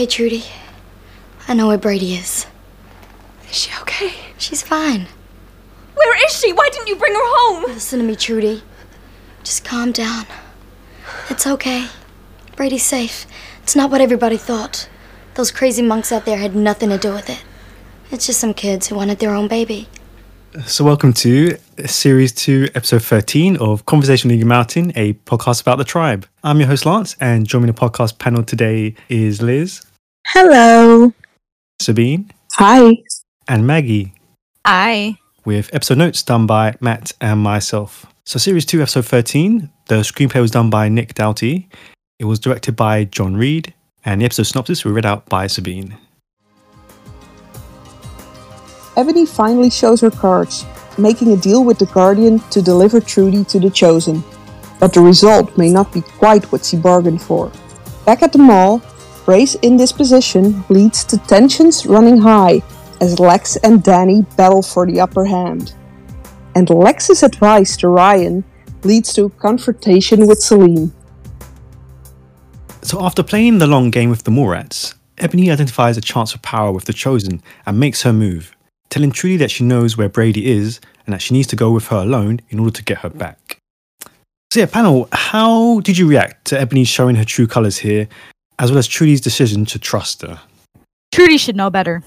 okay, Trudy. I know where Brady is. Is she okay? She's fine. Where is she? Why didn't you bring her home? Listen to me, Trudy. Just calm down. It's okay. Brady's safe. It's not what everybody thought. Those crazy monks out there had nothing to do with it. It's just some kids who wanted their own baby. So, welcome to Series 2, Episode 13 of Conversation League Mountain, a podcast about the tribe. I'm your host, Lance, and joining the podcast panel today is Liz, Hello. Sabine, Hi. and Maggie, Hi. with episode notes done by Matt and myself. So, Series 2, Episode 13, the screenplay was done by Nick Doughty, it was directed by John Reed, and the episode synopsis were read out by Sabine. Ebony finally shows her cards, making a deal with the Guardian to deliver Trudy to the Chosen. But the result may not be quite what she bargained for. Back at the mall, Bray's indisposition leads to tensions running high as Lex and Danny battle for the upper hand. And Lex's advice to Ryan leads to a confrontation with Salene. So, after playing the long game with the Mallrats, Ebony identifies a chance for power with the Chosen and makes her move, telling Trudy that she knows where Brady is and that she needs to go with her alone in order to get her back. So, yeah, panel, how did you react to Ebony showing her true colours here, as well as Trudy's decision to trust her? Trudy should know better.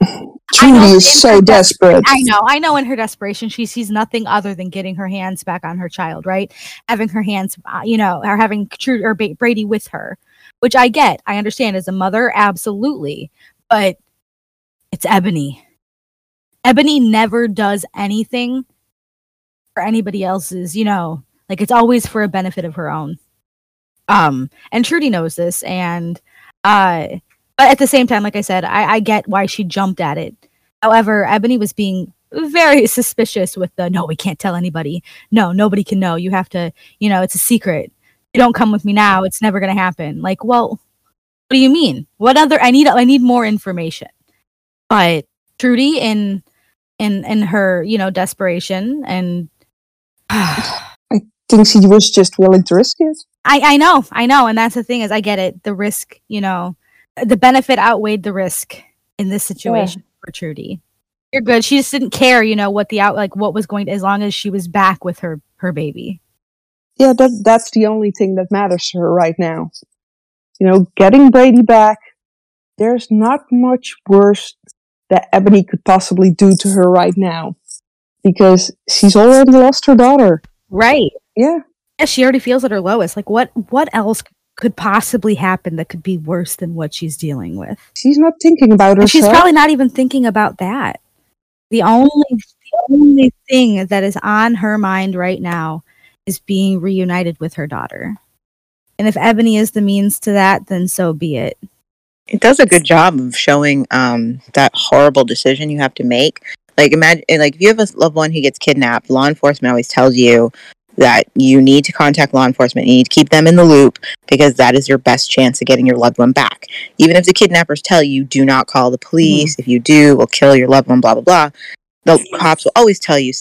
Trudy is so desperate. I know, I know. In her desperation, she sees nothing other than getting her hands back on her child, right? Having her hands, uh, you know, or having Trudy or Brady with her, which I get. I understand as a mother, absolutely. But it's Ebony. Ebony never does anything for anybody else's, you know, like it's always for a benefit of her own. Um, and Trudy knows this, and uh, but at the same time, like I said, I, I get why she jumped at it. However, Ebony was being very suspicious with the no, we can't tell anybody. No, nobody can know. You have to, you know, it's a secret. You don't come with me now, it's never gonna happen. Like, well, what do you mean? What other I need I need more information. But Trudy in in in her, you know, desperation and I think she was just willing to risk it. I, I know, I know, and that's the thing is I get it. The risk, you know, the benefit outweighed the risk in this situation for Trudy. You're good. She just didn't care, you know, what the out like what was going to as long as she was back with her her baby. Yeah, that that's the only thing that matters to her right now. You know, getting Brady back. There's not much worse that Ebony could possibly do to her right now, because she's already lost her daughter. Right. Yeah, Yeah, she already feels at her lowest. Like what what else could possibly happen that could be worse than what she's dealing with? she's not thinking about And herself. she's probably not even thinking about that. The only the only thing that is on her mind right now is being reunited with her daughter. And if Ebony is the means to that, then so be it. It does a good job of showing um, that horrible decision you have to make. Like imagine, like if you have a loved one who gets kidnapped, law enforcement always tells you that you need to contact law enforcement. You need to keep them in the loop because that is your best chance of getting your loved one back. Even if the kidnappers tell you, do not call the police. Mm-hmm. If you do, we'll kill your loved one. Blah blah blah. The cops will always tell you,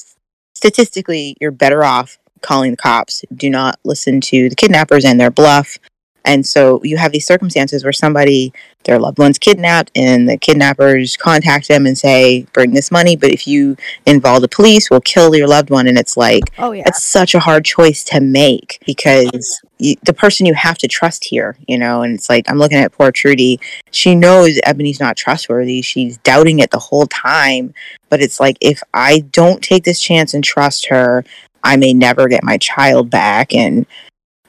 statistically, you're better off calling the cops. Do not listen to the kidnappers and their bluff. And so you have these circumstances where somebody their loved one's kidnapped and the kidnappers contact them and say bring this money but if you involve the police we'll kill your loved one. And it's like Oh yeah. it's such a hard choice to make because you, the person you have to trust here you know? And it's like i'm looking at poor trudy. She knows ebony's not trustworthy. She's doubting it the whole time. But it's like if i don't take this chance and trust her i may never get my child back. And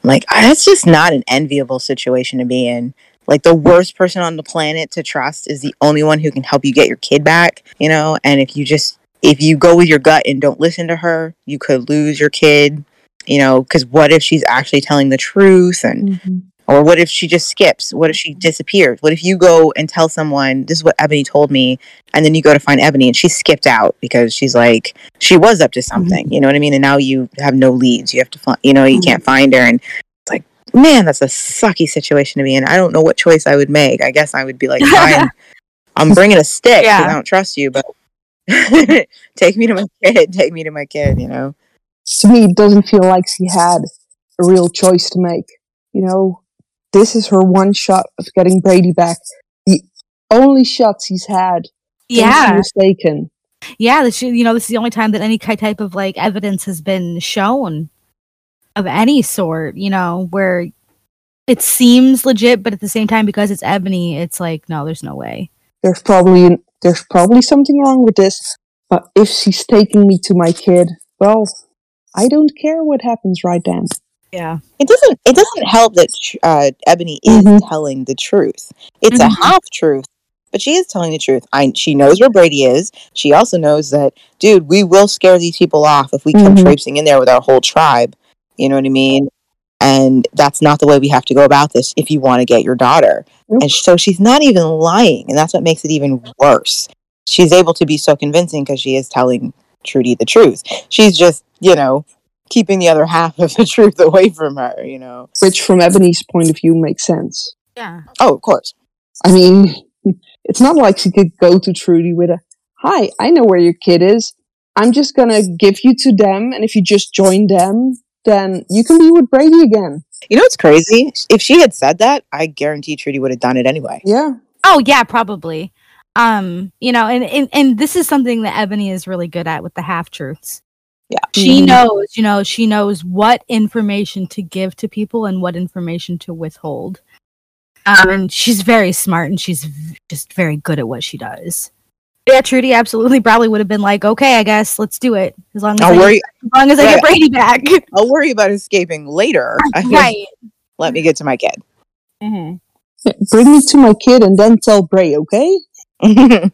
like that's just not an enviable situation to be in. Like the worst person on the planet to trust is the only one who can help you get your kid back you know? And if you just if you go with your gut and don't listen to her you could lose your kid you know? Because what if she's actually telling the truth and mm-hmm. Or what if she just skips? What if she disappears? What if you go and tell someone this is what ebony told me and then you go to find ebony and she skipped out because she's like she was up to something you know what i mean? And now you have no leads. You have to find you know you Mhm. can't find her. And it's like man that's a sucky situation to be in. I don't know what choice i would make. I guess i would be like fine. I'm bringing a stick Yeah. i don't trust you but take me to my kid. Take me to my kid you know? To me, it doesn't feel like she had a real choice to make. You know, this is her one shot of getting Brady back. The only shots he's had Yeah, was taken. yeah. This, you know, this is the only time that any type of like evidence has been shown of any sort. You know, where it seems legit, but at the same time, because it's Ebony, it's like no, there's no way. There's probably there's probably something wrong with this. But if she's taking me to my kid, well, I don't care what happens right then. Yeah, It doesn't. It doesn't help that uh, Ebony is Mhm. telling the truth. It's Mhm. a half truth, but she is telling the truth. I. She knows where Brady is. She also knows that, dude, we will scare these people off if we come Mhm. traipsing in there with our whole tribe. You know what I mean? And that's not the way we have to go about this if you want to get your daughter. And so she's not even lying, and that's what makes it even worse. She's able to be so convincing because she is telling Trudy the truth. She's just, you know, keeping the other half of the truth away from her. You know. Which, from Ebony's point of view, makes sense. yeah. Oh, of course. I mean, it's not like she could go to Trudy with a, "Hi, I know where your kid is. I'm just gonna give you to them, and if you just join them, then you can be with Brady again." You know what's crazy? If she had said that, I guarantee Trudy would have done it anyway. Yeah. Oh yeah, probably. Um, you know, and, and and this is something that Ebony is really good at with the half truths. Yeah. She Mhm. knows, you know, she knows what information to give to people and what information to withhold. Um, and she's very smart and she's v- just very good at what she does. Yeah, Trudy absolutely probably would have been like, okay, I guess let's do it as long as I I'll get, worry. as long as I get Brady back. I'll worry about escaping later. Right. Let me get to my kid. hmm Bring me to my kid and then tell Bray, okay?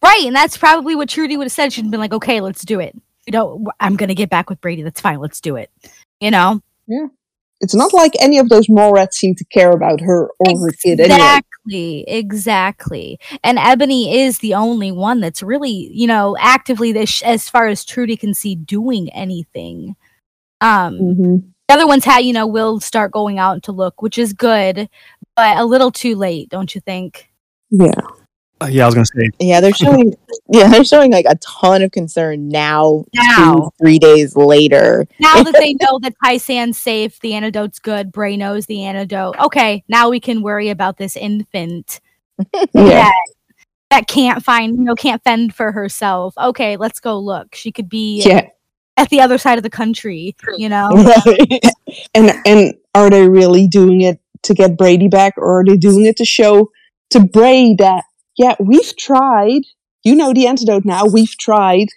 Right, and that's probably what Trudy would have said. She'd been like, "Okay, let's do it. You know, I'm gonna get back with Brady. That's fine. Let's do it." You know, Yeah. It's not like any of those Mallrats seem to care about her or her kid anyway. exactly, exactly. And Ebony is the only one that's really, you know, actively this as far as Trudy can see doing anything. Um, hmm the other ones had, you know, will start going out to look, which is good, but a little too late, don't you think? Yeah. Uh, yeah, I was gonna say. yeah, they're showing. Yeah, they're showing like a ton of concern now. Now. two, three days later. now that they know that Tai-San's safe, the antidote's good, Bray knows the antidote. Okay, now we can worry about this infant Yeah. that that can't find, you know, can't fend for herself. Okay, let's go look. She could be Yeah. at the other side of the country, you know. And and are they really doing it to get Brady back or are they doing it to show to Bray that yeah, we've tried. You know the antidote now. We've tried.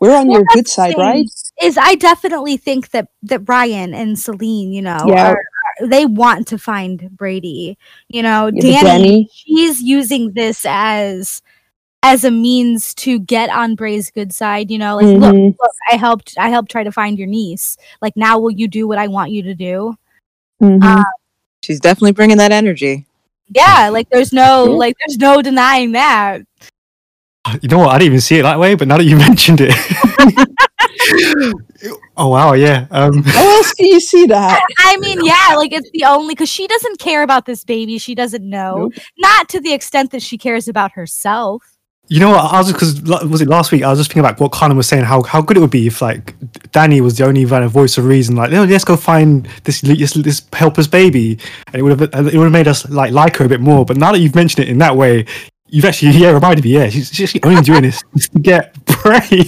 We're on Well, your good side, right? Is I definitely think that that Ryan and Salene, you know, Yeah. are, are- they want to find Brady. You know, Yeah, Danny, Danny- she's using this as as a means to get on Bray's good side. You know, like look, Mhm. look, I helped, I helped try to find your niece. Like now, will you do what I want you to do? Mhm. Uh, She's definitely bringing that energy. Yeah, like there's no, like there's no denying that. You know what? I didn't even see it that way, but now that you mentioned it. oh wow, yeah. Um, How else can you see that? I mean, yeah, like it's the only because she doesn't care about this baby. She doesn't know, Nope. not to the extent that she cares about herself. You know what? I was because was it last week? I was just thinking about what Colin was saying. How how good it would be if like Danny was the only kind of voice of reason. Like, oh, let's go find this this, this helpless baby, and it would have it would have made us like like her a bit more. But now that you've mentioned it in that way, you've actually yeah reminded me. Yeah, she's, she's only doing this to get Bray.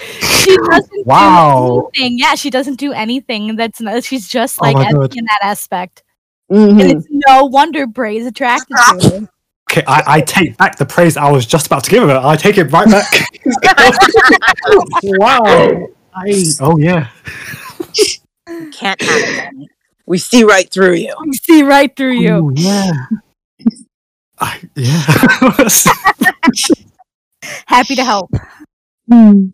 She doesn't Wow. do anything. Yeah, she doesn't do anything. That's not, she's just Oh like God. in that aspect. Mhm. And it's no wonder Bray's attracted to her. Okay, I, I take back the praise I was just about to give her. I take it right back. wow. I, oh yeah. Can't have it. We see right through you. We see right through you. Ooh, yeah. I, yeah. Happy to help. Hmm.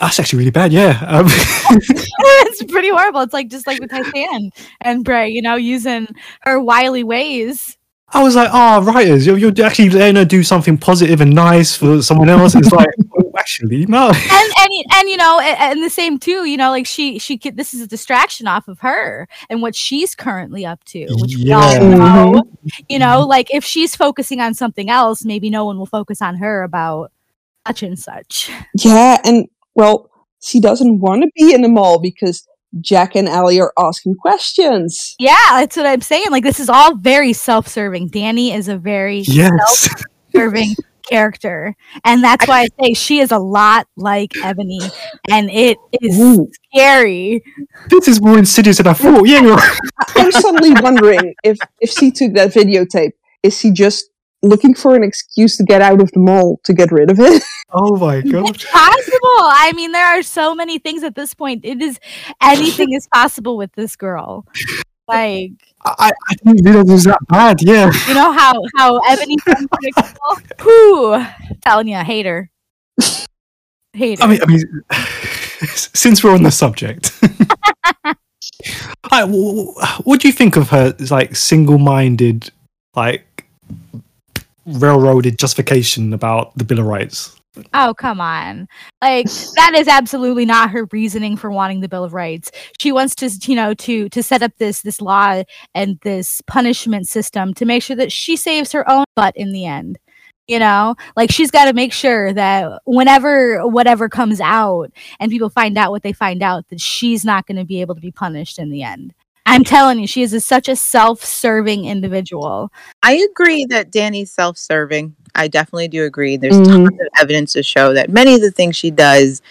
That's actually really bad. Yeah. Um, it's pretty horrible. It's like just like with Tai-San and Bray, you know, using her wily ways. I was like, oh, writers, you're, you're actually letting her do something positive and nice for someone else. It's like, oh, actually, no. and and and you know a- and, the same too you know like she she could this is a distraction off of her and what she's currently up to which we all know mm-hmm. you know like if she's focusing on something else maybe no one will focus on her about such and such Yeah, and well, she doesn't want to be in the mall because Jack and Allie are asking questions. Yeah, that's what I'm saying. Like this is all very self-serving. Danny is a very Yes. serving character. And that's why I say she is a lot like Ebony. And it is Ooh. scary. this is more insidious than I thought. Yeah, you're. I'm suddenly wondering if if she took that videotape, is she just looking for an excuse to get out of the mall to get rid of it? Oh my god. Possible. I mean, there are so many things at this point. It is anything is possible with this girl. Like, I, I didn't realize it was that bad. Yeah. you know how how Ebony's unpredictable? Whew. Telling you, hater. Hater. I mean, I mean, since we're on the subject, I, w- what do you think of her like single-minded, like railroaded justification about the Bill of Rights? Oh, come on. Like that is absolutely not her reasoning for wanting the Bill of Rights. She wants to, you know, to to set up this this law and this punishment system to make sure that she saves her own butt in the end. You know, like she's got to make sure that whenever whatever comes out and people find out what they find out, that she's not going to be able to be punished in the end. I'm telling you, she is a, such a self-serving individual. I agree that Danny's self-serving. I definitely do agree. There's Mhm. tons of evidence to show that many of the things she does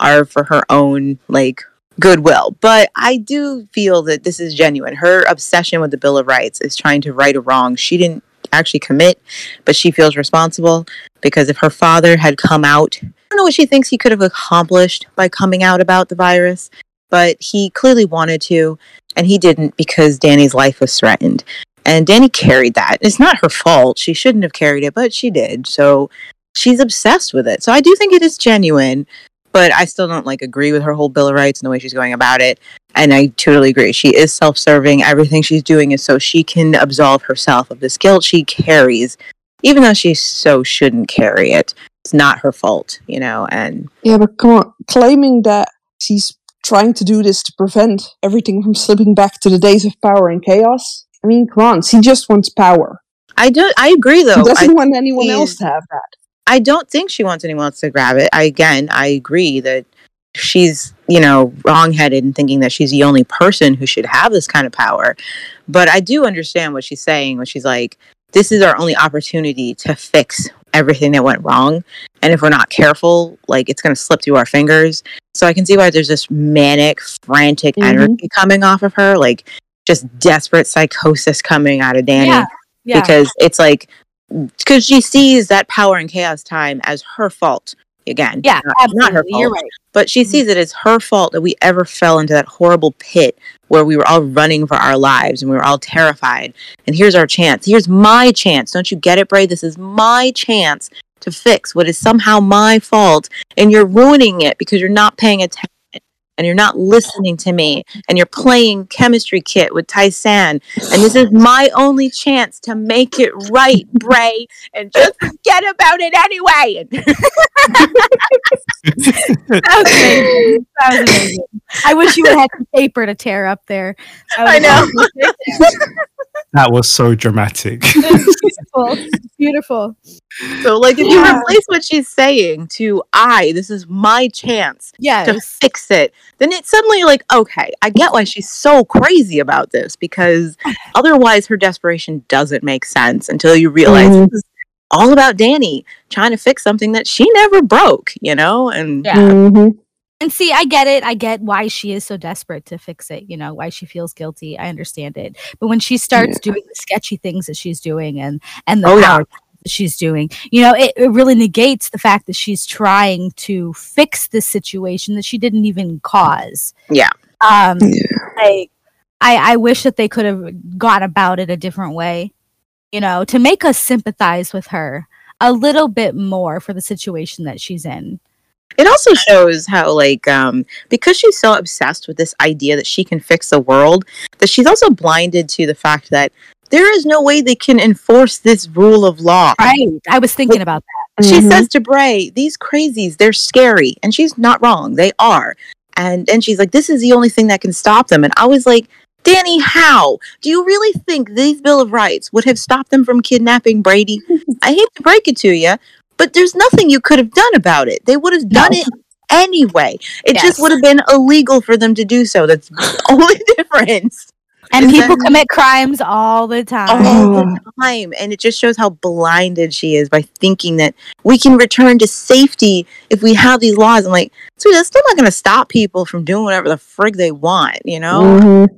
are for her own like goodwill. But I do feel that this is genuine. Her obsession with the Bill of Rights is trying to right a wrong. She didn't actually commit, but she feels responsible because if her father had come out, I don't know what she thinks he could have accomplished by coming out about the virus, but he clearly wanted to, and he didn't because Danny's life was threatened. And Danny carried that. It's not her fault. She shouldn't have carried it, but she did. So she's obsessed with it. So I do think it is genuine, but I still don't like agree with her whole Bill of Rights and the way she's going about it. And I totally agree. She is self serving. Everything she's doing is so she can absolve herself of this guilt she carries, even though she so shouldn't carry it. It's not her fault, you know, and Yeah, but come on, claiming that she's trying to do this to prevent everything from slipping back to the days of power and chaos. I mean, come on, she just wants power. I do I agree though. I doesn't want anyone else to have that. I don't think she wants anyone else to grab it. I again, I agree that she's, you know, wrongheaded in thinking that she's the only person who should have this kind of power. But I do understand what she's saying when she's like, this is our only opportunity to fix everything that went wrong. And if we're not careful, like it's going to slip through our fingers. So I can see why there's this manic, frantic Mhm. energy coming off of her, like just desperate psychosis coming out of Danny Yeah. Yeah. because it's like because she sees that power and chaos time as her fault again yeah, not, absolutely. not her fault You're right. but she sees it as her fault that we ever fell into that horrible pit where we were all running for our lives and we were all terrified and here's our chance here's my chance don't you get it bray this is my chance to fix what is somehow my fault and you're ruining it because you're not paying attention and you're not listening to me and you're playing chemistry kit with Tai-San and this is my only chance to make it right, Bray, and just forget about it anyway. That was amazing. That was amazing. I wish you would have had some paper to tear up there. That I was know. That was so dramatic. beautiful. Beautiful. So, like, if you Yeah. replace what she's saying to I, this is my chance to fix it, then it's suddenly like, okay, I get why she's so crazy about this because otherwise her desperation doesn't make sense until you realize Mhm. this is all about Danny trying to fix something that she never broke, you know? And Yeah. Mhm. And see, I get it. I get why she is so desperate to fix it, you know, why she feels guilty. I understand it. But when she starts doing the sketchy things that she's doing and and the Oh, yeah. that she's doing, you know, it, it really negates the fact that she's trying to fix this situation that she didn't even cause. Yeah. Um Yeah. like I, I wish that they could have gone about it a different way, you know, to make us sympathize with her a little bit more for the situation that she's in. It also shows how, like, um, because she's so obsessed with this idea that she can fix the world, that she's also blinded to the fact that there is no way they can enforce this rule of law. Right. I was thinking about that. She Mhm. says to Bray, "These crazies, they're scary," and she's not wrong. They are, and and she's like, "This is the only thing that can stop them." And I was like, "Danny, how do you really think these Bill of Rights would have stopped them from kidnapping Brady?" I hate to break it to you, but there's nothing you could have done about it. They would have done No. it anyway. It Yes. just would have been illegal for them to do so. That's the only difference. And Is people that- commit crimes all the time. all Oh. the time. And it just shows how blinded she is by thinking that we can return to safety if we have these laws. I'm like, sweet, that's still not going to stop people from doing whatever the frig they want, you know? Mhm.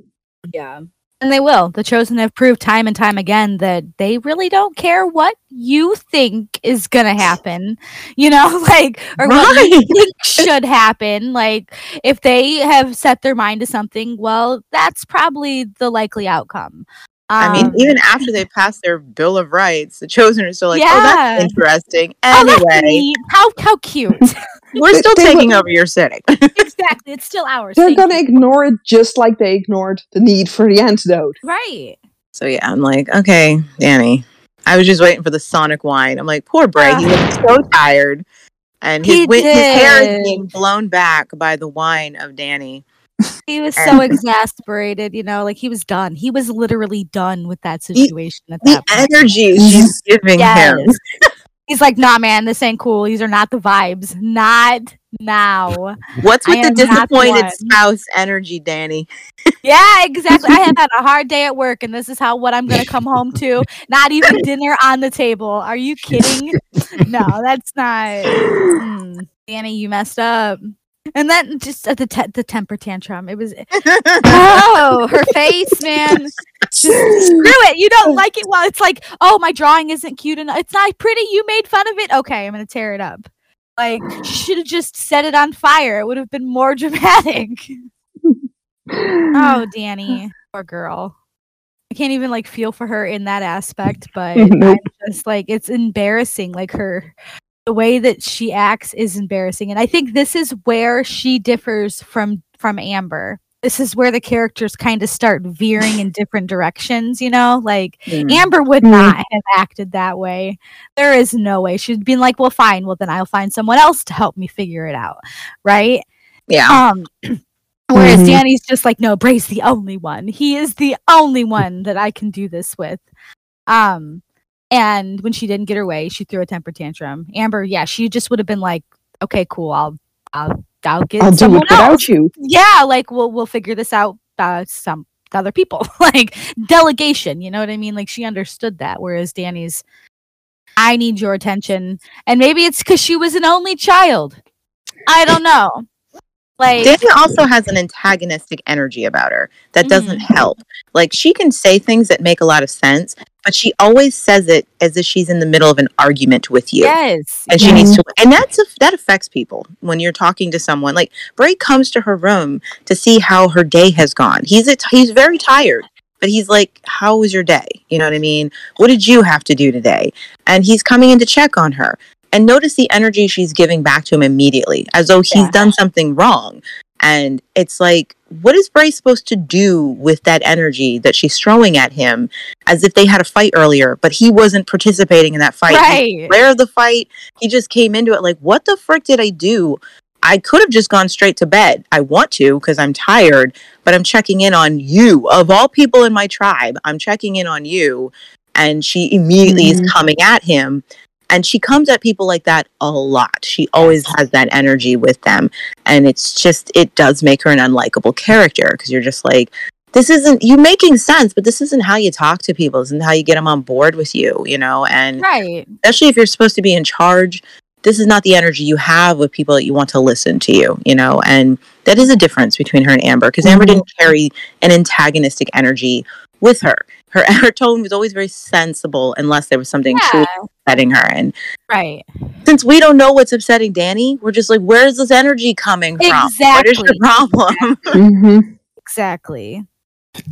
Yeah. And they will. The Chosen have proved time and time again that they really don't care what you think is going to happen, you know, like, or what you think should happen. Like, if they have set their mind to something, well, that's probably the likely outcome. I mean, Um, even after they pass their Bill of Rights, the Chosen are still like, oh, that's interesting. oh, that's Anyway, how how cute. we're still they taking will- over your city. exactly. It's still ours. They're gonna ignore it just like they ignored the need for the antidote. right. so yeah, I'm like, okay, Danny. I was just waiting for the sonic whine. I'm like, poor Bray. He ah. looks so tired. And his, He his hair is being blown back by the whine of Danny. He was so exasperated, you know, like he was done. He was literally done with that situation at The point. energy she's giving Yes. him. He's like, nah, man, this ain't cool. These are not the vibes. Not now. What's with the the disappointed one. spouse energy, Danny? Yeah, exactly. I have had a hard day at work, and this is how what I'm gonna come home to. Not even dinner on the table. Are you kidding? No, that's not. Mm. Danny, you messed up. And then just at the te- the temper tantrum, it was oh her face, man. Just screw it. You don't like it. Well, it's like, oh, my drawing isn't cute enough. It's not pretty. You made fun of it. Okay, I'm gonna tear it up. Like, she should have just set it on fire. It would have been more dramatic. oh, Danny, poor girl. I can't even like feel for her in that aspect, but just like it's embarrassing. Like her, the way that she acts is embarrassing, and I think this is where she differs from from Amber. This is where the characters kind of start veering in different directions. You know, like Mm. Amber would Mm. not have acted that way. There is no way. She'd been like, well, fine. Well, then I'll find someone else to help me figure it out. Right. Yeah. Um, whereas Mhm. Danny's just like, no, Bray's the only one. He is the only one that I can do this with. Um, and when she didn't get her way, she threw a temper tantrum. Amber, yeah, she just would have been like, okay, cool. I'll, I'll, I'll get I'll do it without else. you. Yeah, like we'll we'll figure this out. Uh, some other people, like delegation. You know what I mean? Like she understood that, whereas Danny's, I need your attention, and maybe it's because she was an only child. I don't know. Like also has an antagonistic energy about her that doesn't Mm. help. Like she can say things that make a lot of sense, but she always says it as if she's in the middle of an argument with you. yes, And she needs to, and that's a, that affects people when you're talking to someone. Like Bray comes to her room to see how her day has gone. He's a, he's very tired, but he's like, "How was your day? You know what I mean? What did you have to do today?" And he's coming in to check on her. And notice the energy she's giving back to him immediately, as though he's Yeah. done something wrong. And it's like, what is Bray supposed to do with that energy that she's throwing at him, as if they had a fight earlier, but he wasn't participating in that fight? He right. of the fight. He just came into it like, what the frick did I do? I could have just gone straight to bed. I want to because I'm tired, but I'm checking in on you. Of all people in my tribe, I'm checking in on you. And she immediately Mhm. is coming at him. And she comes at people like that a lot. She always has that energy with them. And it's just, it does make her an unlikable character because you're just like, this isn't you making sense, but this isn't how you talk to people. This isn't how you get them on board with you, you know? And Right. especially if you're supposed to be in charge this is not the energy you have with people that you want to listen to you you know and that is a difference between her and amber because amber Mhm. didn't carry an antagonistic energy with her her her tone was always very sensible unless there was something truly upsetting her and Right. since we don't know what's upsetting danny we're just like where's this energy coming from exactly. what is your Exactly. problem hmm Exactly.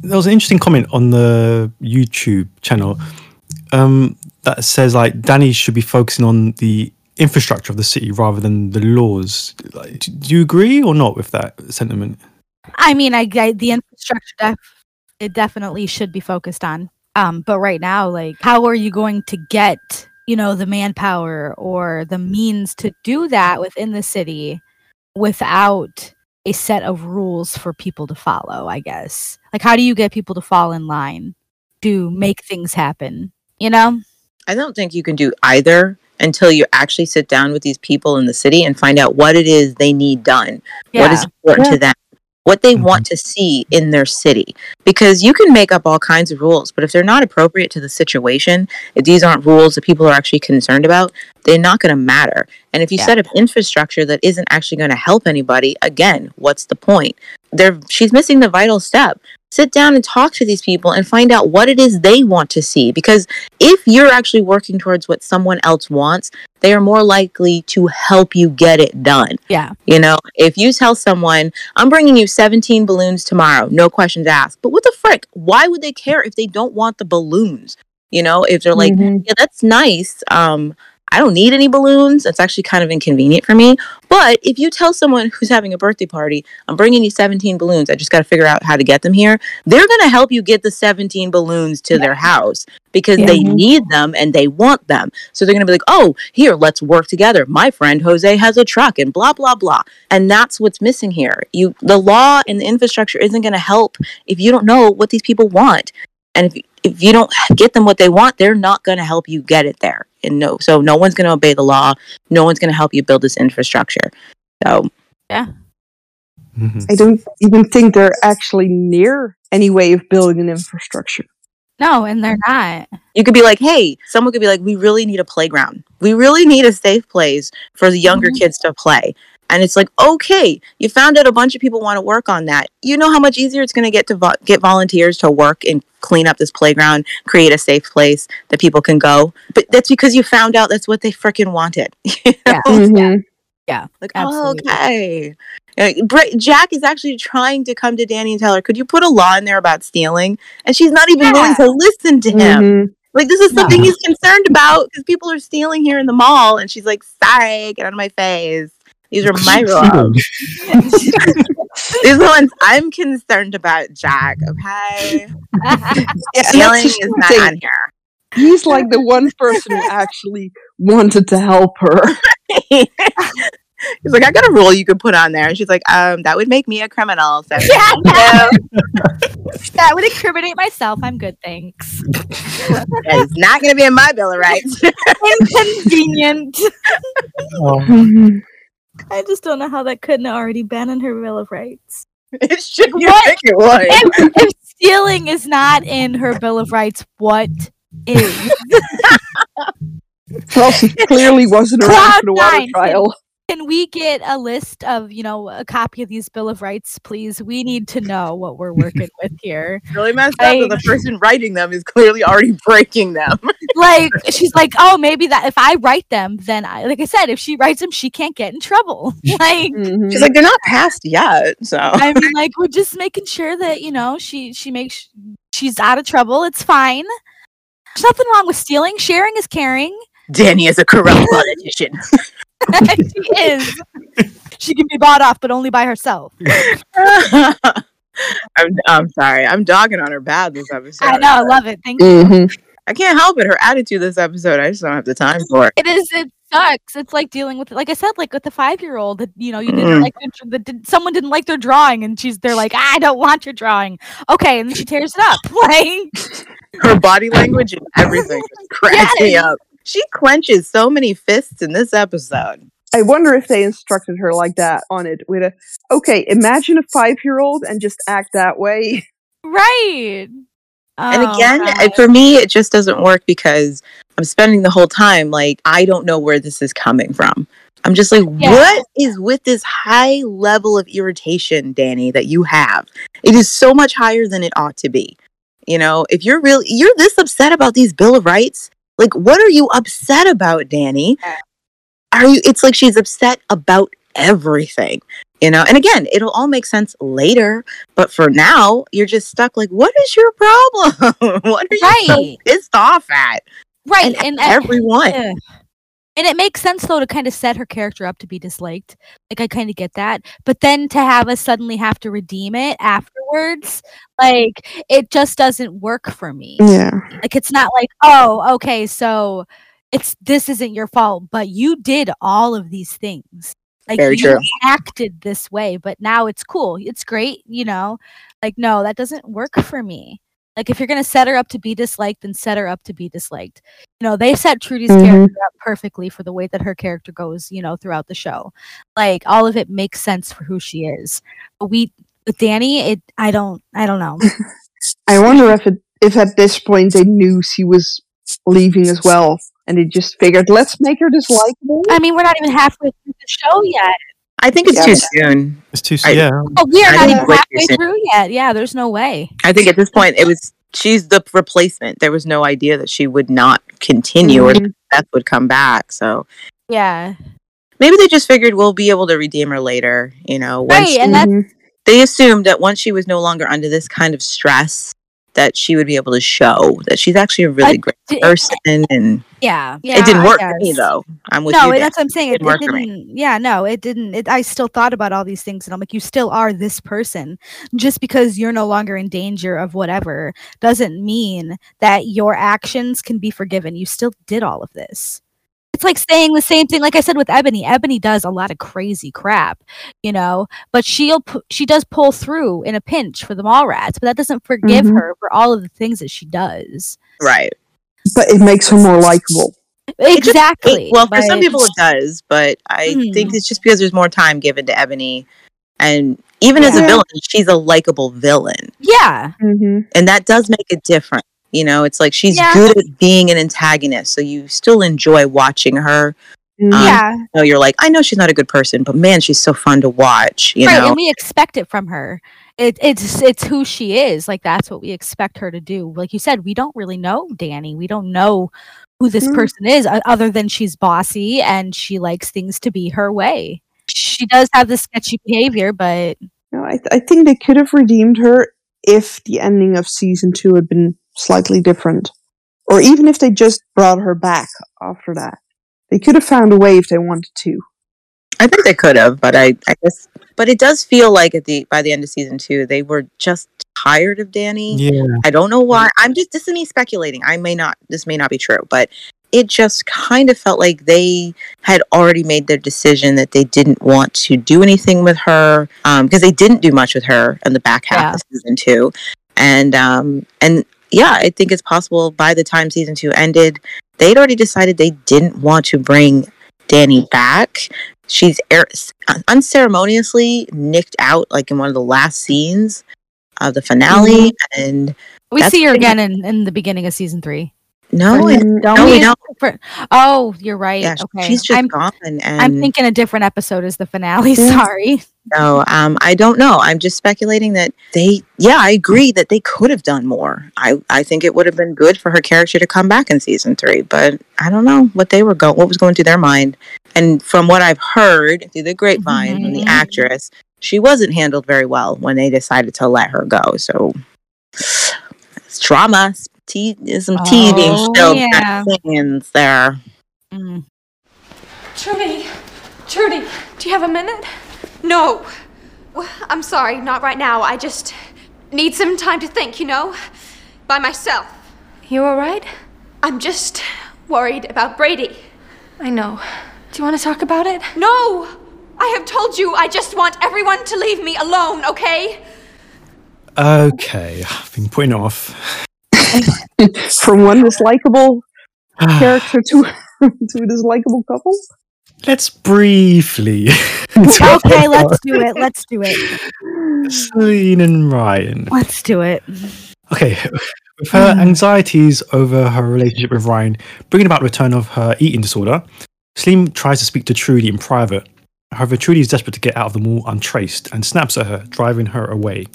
There was an interesting comment on the YouTube channel um, that says like Danny should be focusing on the infrastructure of the city rather than the laws. Like, do do you agree or not with that sentiment? I mean, I, I the infrastructure def- it definitely should be focused on. Um, but right now, like, how are you going to get you know the manpower or the means to do that within the city without a set of rules for people to follow? I guess. Like, how do you get people to fall in line to make things happen? You know? I don't think you can do either until you actually sit down with these people in the city and find out what it is they need done, what is important Yeah. to them, what they Mhm. want to see in their city. Because you can make up all kinds of rules, but if they're not appropriate to the situation, if these aren't rules that people are actually concerned about, they're not going to matter. And if you Yeah. set up infrastructure that isn't actually going to help anybody, again, what's the point? They're, she's missing the vital step. Sit down and talk to these people and find out what it is they want to see. Because if you're actually working towards what someone else wants, they are more likely to help you get it done. Yeah. You know, if you tell someone, I'm bringing you 17 balloons tomorrow, no questions asked. But what the frick? Why would they care if they don't want the balloons? You know, if they're like, Mhm. yeah, that's nice. Um, I don't need any balloons. That's actually kind of inconvenient for me. But if you tell someone who's having a birthday party, I'm bringing you 17 balloons, I just got to figure out how to get them here, they're going to help you get the 17 balloons to their house because they need them and they want them. So they're going to be like, oh, here, let's work together. My friend Jose has a truck and blah, blah, blah. And that's what's missing here. You, the law and the infrastructure isn't going to help if you don't know what these people want. And if, if you don't get them what they want, they're not going to help you get it there. And no, so no one's going to obey the law. No one's going to help you build this infrastructure. So Mhm. I don't even think they're actually near any way of building an infrastructure. No, and they're not. you could be like, hey, someone could be like, we really need a playground. We really need a safe place for the younger Mhm. kids to play. And it's like, okay, you found out a bunch of people want to work on that. You know how much easier it's going to get to vo- get volunteers to work and clean up this playground, create a safe place that people can go. But that's because you found out that's what they freaking wanted. You Yeah. know? Mhm. Like, oh, Absolutely. okay. Uh, Jack is actually trying to come to Danny and tell her, could you put a law in there about stealing? And she's not even willing to listen to him. Mhm. Like this is No. something he's concerned about because people are stealing here in the mall, and she's like, "Sorry, get out of my face. These are my rules. These are the ones I'm concerned about, Jack. Okay, Yeah, and stealing that's the is not thing. on here." He's like the one person who actually wanted to help her. He's like, "I got a rule you could put on there," and she's like, "Um, that would make me a criminal." So Yeah. no, that would incriminate myself. I'm good, thanks. it's not going to be in my bill of rights. Inconvenient. Mhm. I just don't know how that couldn't have already been in her Bill of Rights. it should. be What? it? If, if stealing is not in her Bill of Rights, what is? Well, she clearly wasn't around for the water trial. Can we get a list of, you know, a copy of these Bill of Rights, please? We need to know what we're working with here. really messed up. that the person writing them is clearly already breaking them. Like, she's like, oh, maybe that if I write them, then I, like I said, if she writes them, she can't get in trouble. like, Mhm. She's like, they're not passed yet. So I mean, like we're just making sure that you know she she makes she's out of trouble. It's fine. There's nothing wrong with stealing. Sharing is caring. Danny is a corrupt politician. she is. She can be bought off, but only by herself. I'm, I'm sorry. I'm dogging on her bad this episode. I know. I love it. Thank you. Mhm. I can't help it. Her attitude this episode, I just don't have the time for it. It is. It sucks. It's like dealing with, like I said, like with the five year old that you know you Mm. didn't like. Their, that did, someone didn't like their drawing, and she's they're like, I don't want your drawing. Okay, and then she tears it up. Like, Her body language and everything just cracks me up. She clenches so many fists in this episode. I wonder if they instructed her like that on it with a okay, imagine a five year old and just act that way. right. And Oh, again, God. For me, it just doesn't work because I'm spending the whole time like I don't know where this is coming from. I'm just like, Yeah. what is with this high level of irritation, Danny, that you have? It is so much higher than it ought to be. You know, if you're really you're this upset about these Bill of Rights, like what are you upset about, Danny? Are you it's like she's upset about everything. You know, and again, it'll all make sense later, but for now, you're just stuck like, what is your problem? what are you so pissed off at? right, And, and, uh, everyone. Ugh. And it makes sense though to kind of set her character up to be disliked. Like I kind of get that. But then to have us suddenly have to redeem it afterwards, like it just doesn't work for me. Yeah. Like it's not like, "Oh, okay, so it's this isn't your fault, but you did all of these things." Like Very you true. acted this way, but now it's cool. It's great, you know. Like no, that doesn't work for me. Like if you're gonna set her up to be disliked, then set her up to be disliked. You know, they set Trudy's Mhm. character up perfectly for the way that her character goes, you know, throughout the show. Like all of it makes sense for who she is. But we with Danny, it I don't I don't know. I wonder if it, if at this point they knew she was leaving as well, and they just figured, let's make her dislikable. I mean, we're not even halfway through the show yet. I think it's Yeah, too soon. It's too I- yeah. Oh, we are I not even halfway through yet. Yeah, there's no way. I think at this point it was she's the replacement. There was no idea that she would not continue or Mhm. that Beth would come back. So Yeah. maybe they just figured we'll be able to redeem her later. You know, once Right, and that's Mhm. they assumed that once she was no longer under this kind of stress, that she would be able to show that she's actually a really I great d- person. And Yeah. yeah it didn't work for me though. I'm with no, you. Dan. that's what I'm saying. It, Didn't it work for me. didn't. Yeah, no, it didn't. It, I still thought about all these things, and I'm like, you still are this person. Just because you're no longer in danger of whatever doesn't mean that your actions can be forgiven. You still did all of this. It's like saying the same thing, like I said with Ebony. Ebony does a lot of crazy crap, you know, but she'll she does pull through in a pinch for the Mallrats, but that doesn't forgive Mhm. her for all of the things that she does. right. But it makes her more likable. It just- Exactly. It- well, for some people it does, but I think Mhm. it's just because there's more time given to Ebony, and even as a villain, she's a likable villain, yeah, Mm-hmm. and that does make a different. You know, it's like she's Yeah. good at being an antagonist, so you still enjoy watching her. Um, yeah. You know, you're like, I know she's not a good person, but man, she's so fun to watch. You right, know, and we expect it from her. It, it's it's who she is. Like that's what we expect her to do. Like you said, we don't really know Danny. We don't know who this Mm. person is, other than she's bossy and she likes things to be her way. She does have the sketchy behavior, but No, I, th- I think they could have redeemed her if the ending of season two had been slightly different, or even if they just brought her back after that. They could have found a way if they wanted to. I think they could have, but I, I guess, but it does feel like at the by the end of season two, they were just tired of Danny. Yeah. I don't know why. I'm just this is me speculating. I may not. This may not be true, but it just kind of felt like they had already made their decision that they didn't want to do anything with her because they didn't do much with her in the back half Yeah. of season two, and um and yeah, I think it's possible by the time season two ended, they'd already decided they didn't want to bring Danny back. She's er- unceremoniously nicked out like in one of the last scenes of the finale, and we see her again in, in the beginning of season three. No, Don't No, we? don't. For- oh, you're right. Yeah, okay, she's just I'm gone, and I'm thinking a different episode is the finale. Sorry. so. Um, I don't know. I'm just speculating that they. Yeah, I agree that they could have done more. I I think it would have been good for her character to come back in season three, but I don't know what they were going, what was going through their mind. And from what I've heard through the grapevine from the actress, she wasn't handled very well when they decided to let her go. So it's drama. Tea, there's some tea being Oh, spilled yeah. scenes there. Mm. Trudy, Trudy, do you have a minute? No. I'm sorry, not right now. I just need some time to think, you know? By myself. You alright? I'm just worried about Brady. I know. Do you want to talk about it? No! I have told you I just want everyone to leave me alone, okay? Okay. I've been putting off. From one dislikable character to to a dislikable couple. Let's briefly. Okay, let's do it. Let's do it. Salene and Ryan. Let's do it. Okay, with her anxieties over her relationship with Ryan bringing about the return of her eating disorder, Salene tries to speak to Trudy in private. However, Trudy is desperate to get out of the mall untraced and snaps at her, driving her away.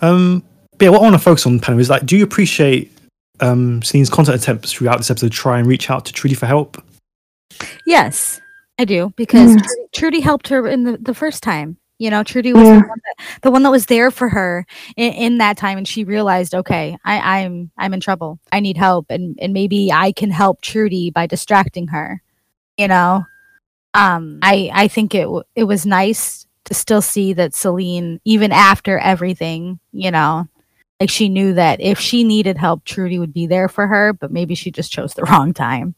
Um, but yeah, what I want to focus on, panel, is like, do you appreciate um, Salene's content attempts throughout this episode to try and reach out to Trudy for help? Yes, I do because Mm. Trudy, Trudy helped her in the, the first time. You know, Trudy was Yeah. the, one that, the one that was there for her in, in that time, and she realized, okay, I, I'm I'm in trouble. I need help, and and maybe I can help Trudy by distracting her. You know, um, I I think it it was nice to still see that Salene, even after everything, you know, like she knew that if she needed help, Trudy would be there for her, but maybe she just chose the wrong time.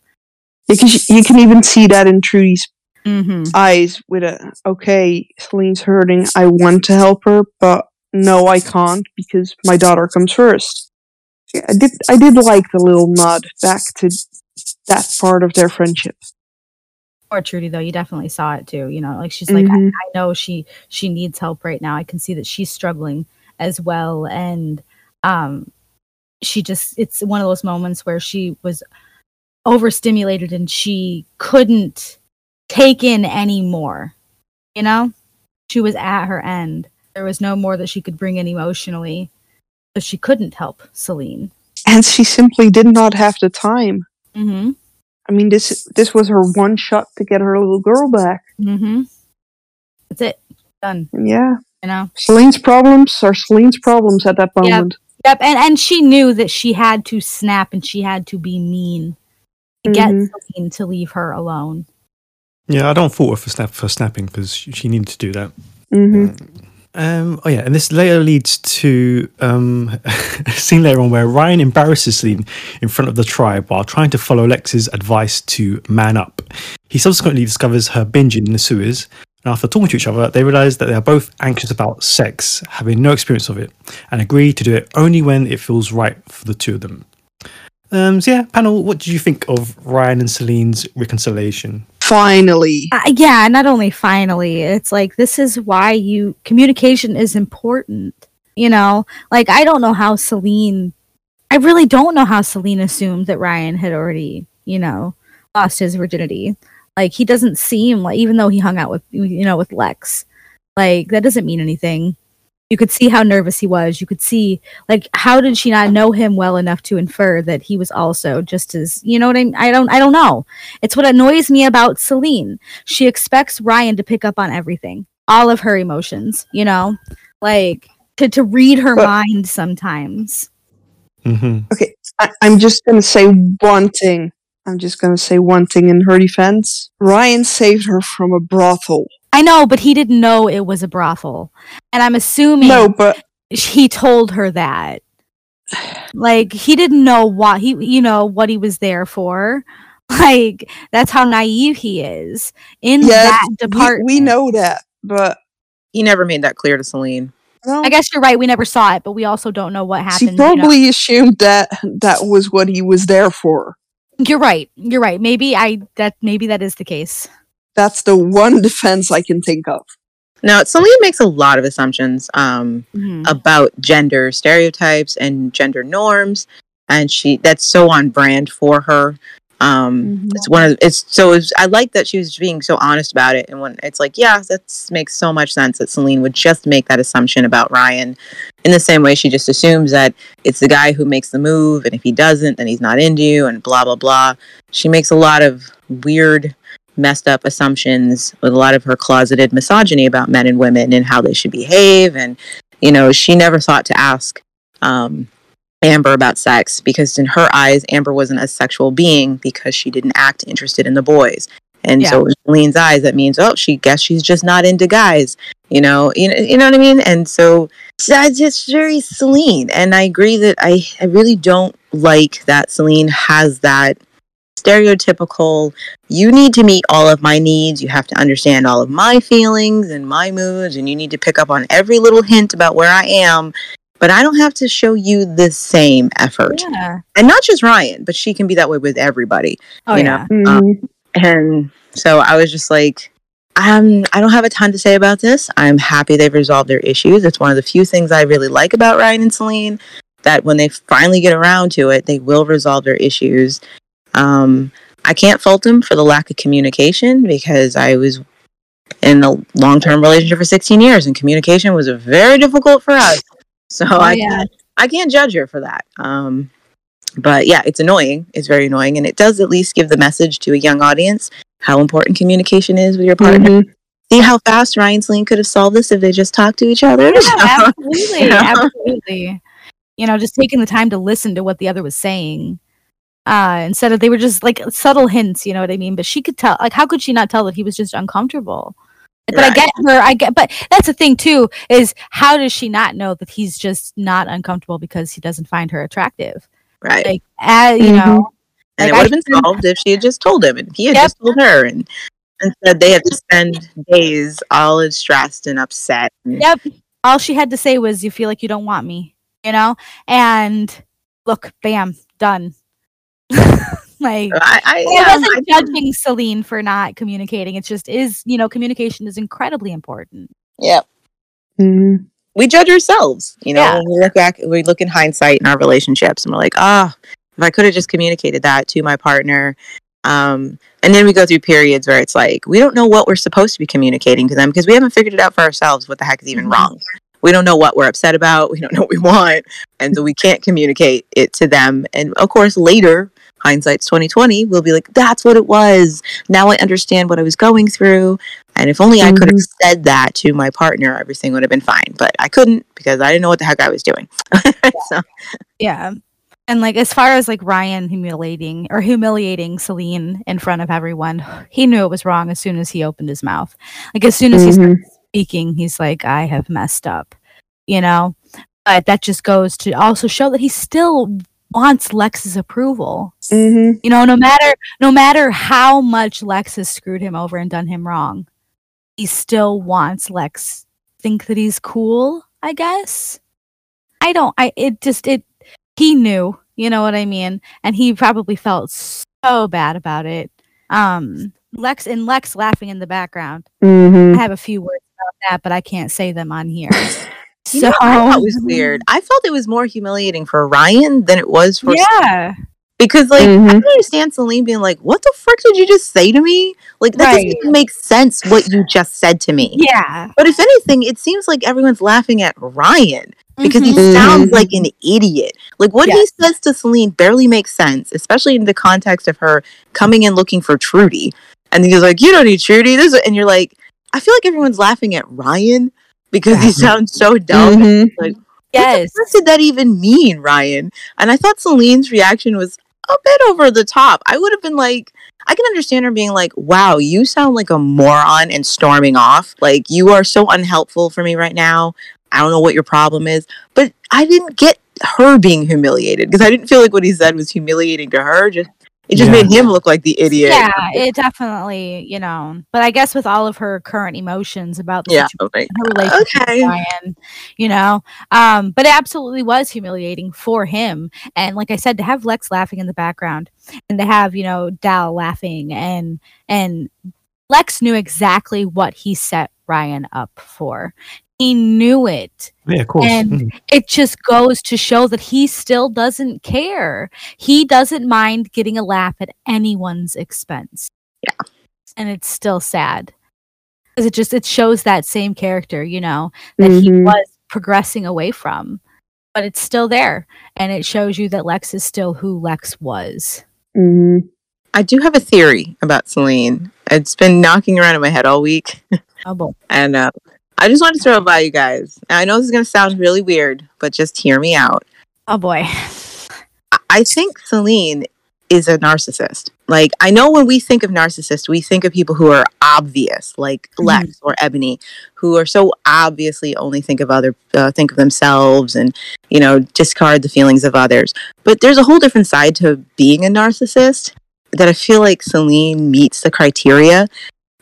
Because you can even see that in Trudy's Mm-hmm. eyes with a okay, Salene's hurting. I want to help her, but no, I can't because my daughter comes first. Yeah, I did I did like the little nod back to that part of their friendship. or Trudy though, you definitely saw it too. You know, like she's like, I. I know she she needs help right now. I can see that she's struggling as well, and um, she just it's one of those moments where she was overstimulated and she couldn't take in any more. You know, she was at her end. There was no more that she could bring in emotionally, so she couldn't help Salene. And she simply did not have the time. Mm-hmm. I mean, this this was her one shot to get her little girl back. Mm-hmm. That's it. Done. Yeah, You know. Salene's problems are Salene's problems at that moment. Yep, and and she knew that she had to snap and she had to be mean to get Mhm. Salene to leave her alone. Yeah, I don't fault her for, snap, for snapping because she, she needed to do that. hmm Um, oh yeah, and this later leads to um, a scene later on where Ryan embarrasses Salene in front of the tribe while trying to follow Lex's advice to man up. He subsequently discovers her binging in the sewers, and after talking to each other, they realize that they are both anxious about sex, having no experience of it, and agree to do it only when it feels right for the two of them. Um, so yeah, panel, what did you think of Ryan and Salene's reconciliation? Finally, Uh, yeah, not only finally, it's like this is why you communication is important. You know, like I don't know how Salene, I really don't know how Salene assumed that Ryan had already, you know, lost his virginity. Like he doesn't seem like, even though he hung out with, you know, with Lex, like that doesn't mean anything. You could see how nervous he was. You could see, like, how did she not know him well enough to infer that he was also just as, you know what I mean? I don't, I don't know. It's what annoys me about Salene. She expects Ryan to pick up on everything, all of her emotions, you know, like to, to read her But- mind sometimes. hmm I, I'm just gonna say one thing. I'm just gonna say one thing in her defense. Ryan saved her from a brothel. I know, but he didn't know it was a brothel. And I'm assuming No, but he told her that. Like he didn't know what he you know what he was there for. Like that's how naive he is in Yeah, that department. we know that. But He never made that clear to Salene. well, I guess you're right. We never saw it, but we also don't know what happened. she you know. probably assumed that that was what he was there for. You're right. You're right. Maybe I that maybe that is the case. That's the one defense I can think of. Now, Salene makes a lot of assumptions um, Mhm. about gender stereotypes and gender norms, and she that's so on brand for her. Um, Mhm. It's one of it's so it's, I like that she was being so honest about it, and when it's like, yeah, that makes so much sense that Salene would just make that assumption about Ryan, in the same way she just assumes that it's the guy who makes the move, and if he doesn't, then he's not into you, and blah blah blah. She makes a lot of weird messed up assumptions with a lot of her closeted misogyny about men and women and how they should behave and you know she never thought to ask um, amber about sex because in her eyes amber wasn't a sexual being because she didn't act interested in the boys and so in Salene's eyes that means oh she guess she's just not into guys you know you know, you know what i mean and so that's just very salene and i agree that i i really don't like that salene has that stereotypical you need to meet all of my needs. You have to understand all of my feelings and my moods, and you need to pick up on every little hint about where I am. But I don't have to show you the same effort. Yeah. And not just Ryan, but she can be that way with everybody. Oh you yeah. know? Um, and so I was just like, um, I don't have a ton to say about this. I'm happy they've resolved their issues. It's one of the few things I really like about Ryan and Salene that when they finally get around to it, they will resolve their issues. Um, I can't fault them for the lack of communication because I was in a long term relationship for 16 years and communication was very difficult for us. So Oh, I, yeah. can't, I can't judge her for that. Um, but yeah, it's annoying. It's very annoying. And it does at least give the message to a young audience how important communication is with your partner. Mhm. See how fast Ryan Salene could have solved this if they just talked to each other? Yeah, absolutely. Yeah. Absolutely. You know, just taking the time to listen to what the other was saying. Uh, instead of they were just like subtle hints, you know what I mean? But she could tell like how could she not tell that he was just uncomfortable? But I get her, I get but that's the thing too, is how does she not know that he's just not uncomfortable because he doesn't find her attractive? right. Like uh, you know, and like, it would have been solved if she had just told him and he had Yep. just told her and instead they had to spend days all stressed and upset. And Yep. All she had to say was, "You feel like you don't want me," you know, and look, bam, done. like I, I, I yeah, wasn't I- judging Salene for not communicating. It's just is you know communication is incredibly important. yeah. Mhm. we judge ourselves. You know, Yeah. when we look back, we look in hindsight in our relationships, and we're like, ah, if I could have just communicated that to my partner. Um, and then we go through periods where it's like we don't know what we're supposed to be communicating to them because we haven't figured it out for ourselves. What the heck is even Mhm. wrong? We don't know what we're upset about. We don't know what we want, and so we can't communicate it to them. And of course, later, hindsight's twenty twenty. We'll be like, that's what it was. Now I understand what I was going through. And if only I could have mm-hmm. said that to my partner, everything would have been fine. But I couldn't because I didn't know what the heck I was doing. so, Yeah. And like as far as like Ryan humiliating or humiliating Salene in front of everyone, he knew it was wrong as soon as he opened his mouth. Like as soon as he mm-hmm. started speaking, he's like, I have messed up. You know? But that just goes to also show that he still wants Lex's approval. Mhm. You know, no matter no matter how much Lex has screwed him over and done him wrong, he still wants Lex think that he's cool, I guess. I don't I it just it he knew, you know what I mean? And he probably felt so bad about it. Um Lex and Lex laughing in the background. Mhm. I have a few words about that, but I can't say them on here. you so know, I thought it was weird. I felt it was more humiliating for Ryan than it was for Yeah. because, like, I Mhm. can understand Salene being like, "What the frick did you just say to me?" Like, that doesn't even make sense. What you just said to me. Yeah. But if anything, it seems like everyone's laughing at Ryan because he Mhm. sounds like an idiot. Like what Yes. he says to Salene barely makes sense, especially in the context of her coming in looking for Trudy. And he's like, "You don't need Trudy." This, and you're like, I feel like everyone's laughing at Ryan because he sounds so dumb. Mhm. Yes. What did that even mean, Ryan? And I thought Salene's reaction was a bit over the top. I would have been like, I can understand her being like, wow, you sound like a moron and storming off. Like, you are so unhelpful for me right now. I don't know what your problem is. But I didn't get her being humiliated because I didn't feel like what he said was humiliating to her. Just it just Yeah. made him look like the idiot. Yeah, it definitely, you know. But I guess with all of her current emotions about the Yeah. situation, Like, her relationship okay. with Ryan, you know, um, but it absolutely was humiliating for him. And like I said, to have Lex laughing in the background and to have, you know, Dal laughing and and Lex knew exactly what he set Ryan up for. He knew it Yeah, of course. And- Mm. it just goes to show that he still doesn't care. He doesn't mind getting a laugh at anyone's expense. Yeah. And it's still sad. Because it just it shows that same character, you know, that he Mhm. was progressing away from. But it's still there. And it shows you that Lex is still who Lex was. Mhm. I do have a theory about Salene. It's been knocking around in my head all week. Oh boy. And uh, I just wanted to throw it by you guys. Now, I know this is going to sound really weird, but just hear me out. Oh boy. I- think Salene is a narcissist. Like, I know when we think of narcissists, we think of people who are obvious, like Lex or Ebony, who are so obviously only think of other, uh, think of themselves and, you know, discard the feelings of others. But there's a whole different side to being a narcissist that I feel like Salene meets the criteria.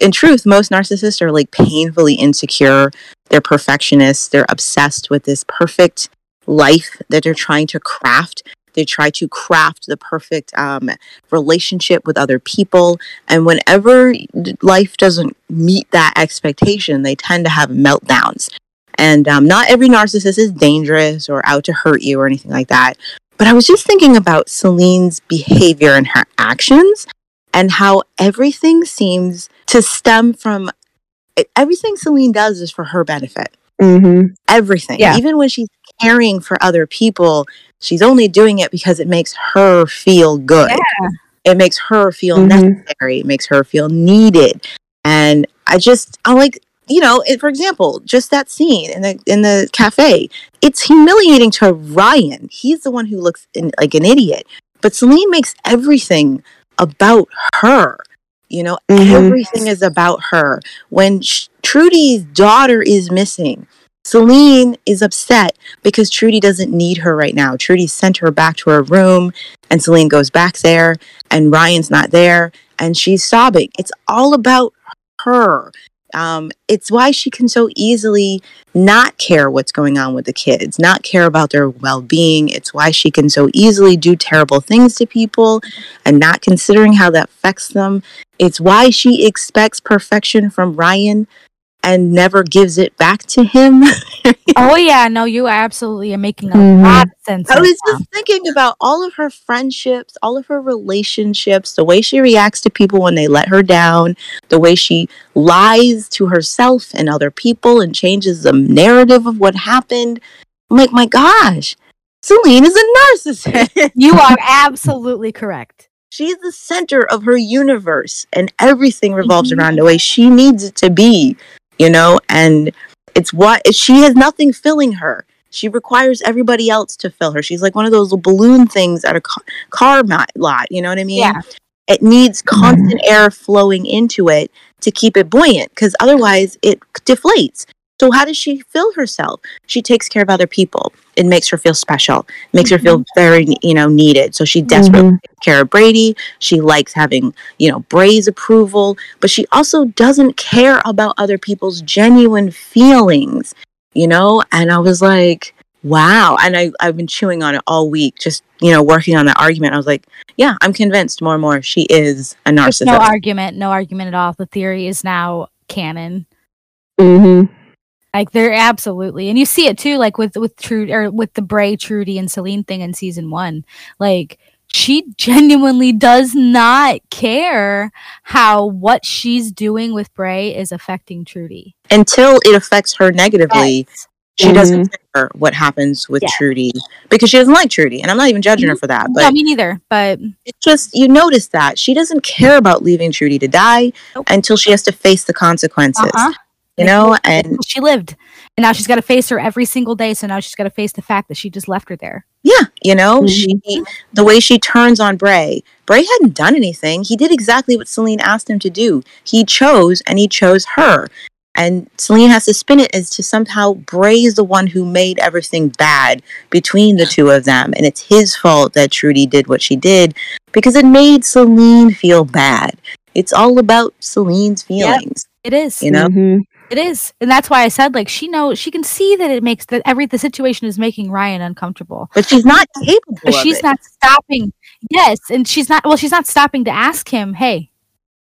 In truth, most narcissists are like painfully insecure. They're perfectionists. They're obsessed with this perfect life that they're trying to craft. They try to craft the perfect um, relationship with other people. And whenever life doesn't meet that expectation, they tend to have meltdowns. And um, not every narcissist is dangerous or out to hurt you or anything like that. But I was just thinking about Salene's behavior and her actions and how everything seems to stem from everything Salene does is for her benefit Mhm. everything. Yeah. Even when she's caring for other people, she's only doing it because it makes her feel good. It makes her feel Mhm. necessary. It makes her feel needed. And I just, I like, you know, it, for example, just that scene in the in the cafe. It's humiliating to Ryan. He's the one who looks in, like an idiot. But Salene makes everything about her. You know, Mhm. everything is about her. When Sh- Trudy's daughter is missing, Salene is upset because Trudy doesn't need her right now. Trudy sent her back to her room, and Salene goes back there, and Ryan's not there, and she's sobbing. It's all about her. Um, it's why she can so easily not care what's going on with the kids, not care about their well being. It's why she can so easily do terrible things to people and not considering how that affects them. It's why she expects perfection from Ryan and never gives it back to him. oh yeah, no, you absolutely are making a Mhm. lot of sense. I was now. just thinking about all of her friendships, all of her relationships, the way she reacts to people when they let her down, the way she lies to herself and other people and changes the narrative of what happened. I'm like, my gosh, Salene is a narcissist. You are absolutely correct. She's the center of her universe, and everything revolves Mhm. around the way she needs it to be, you know? And it's what she has nothing filling her. She requires everybody else to fill her. She's like one of those little balloon things at a ca- car lot, you know what I mean? Yeah. It needs mm-hmm. constant air flowing into it to keep it buoyant because otherwise it deflates. So, how does she feel herself? She takes care of other people. It makes her feel special, makes her feel very, you know, needed. So, she desperately Mhm. takes care of Brady. She likes having, you know, Bray's approval, but she also doesn't care about other people's genuine feelings, you know? And I was like, wow. And I, I've been chewing on it all week, just, you know, working on that argument. I was like, yeah, I'm convinced more and more she is a There's narcissist. no argument, no argument at all. The theory is now canon. Mhm. Like they're absolutely, and you see it too, like with with Trudy or with the Bray, Trudy, and Salene thing in season one. Like she genuinely does not care how what she's doing with Bray is affecting Trudy. Until it affects her negatively, Yes. she doesn't care what happens with Yeah. Trudy because she doesn't like Trudy. And I'm not even judging her for that, no, but me neither. But it's just, you notice that she doesn't care about leaving Trudy to die Nope. until she has to face the consequences, uh-huh. You know? And she lived, and now she's got to face her every single day. So now she's got to face the fact that she just left her there. Yeah, you know, Mhm. she the way she turns on Bray. Bray hadn't done anything. He did exactly what Salene asked him to do. He chose and he chose her. And Salene has to spin it as to somehow Bray is the one who made everything bad between the two of them. And it's his fault that Trudy did what she did because it made Salene feel bad. It's all about Celine's Yep. feelings, It is. you know? Mhm. It is, and that's why I said like she knows she can see that it makes that every the situation is making Ryan uncomfortable, But she's not capable she's it. not stopping. Yes, and she's not. Well, she's not stopping to ask him, "Hey,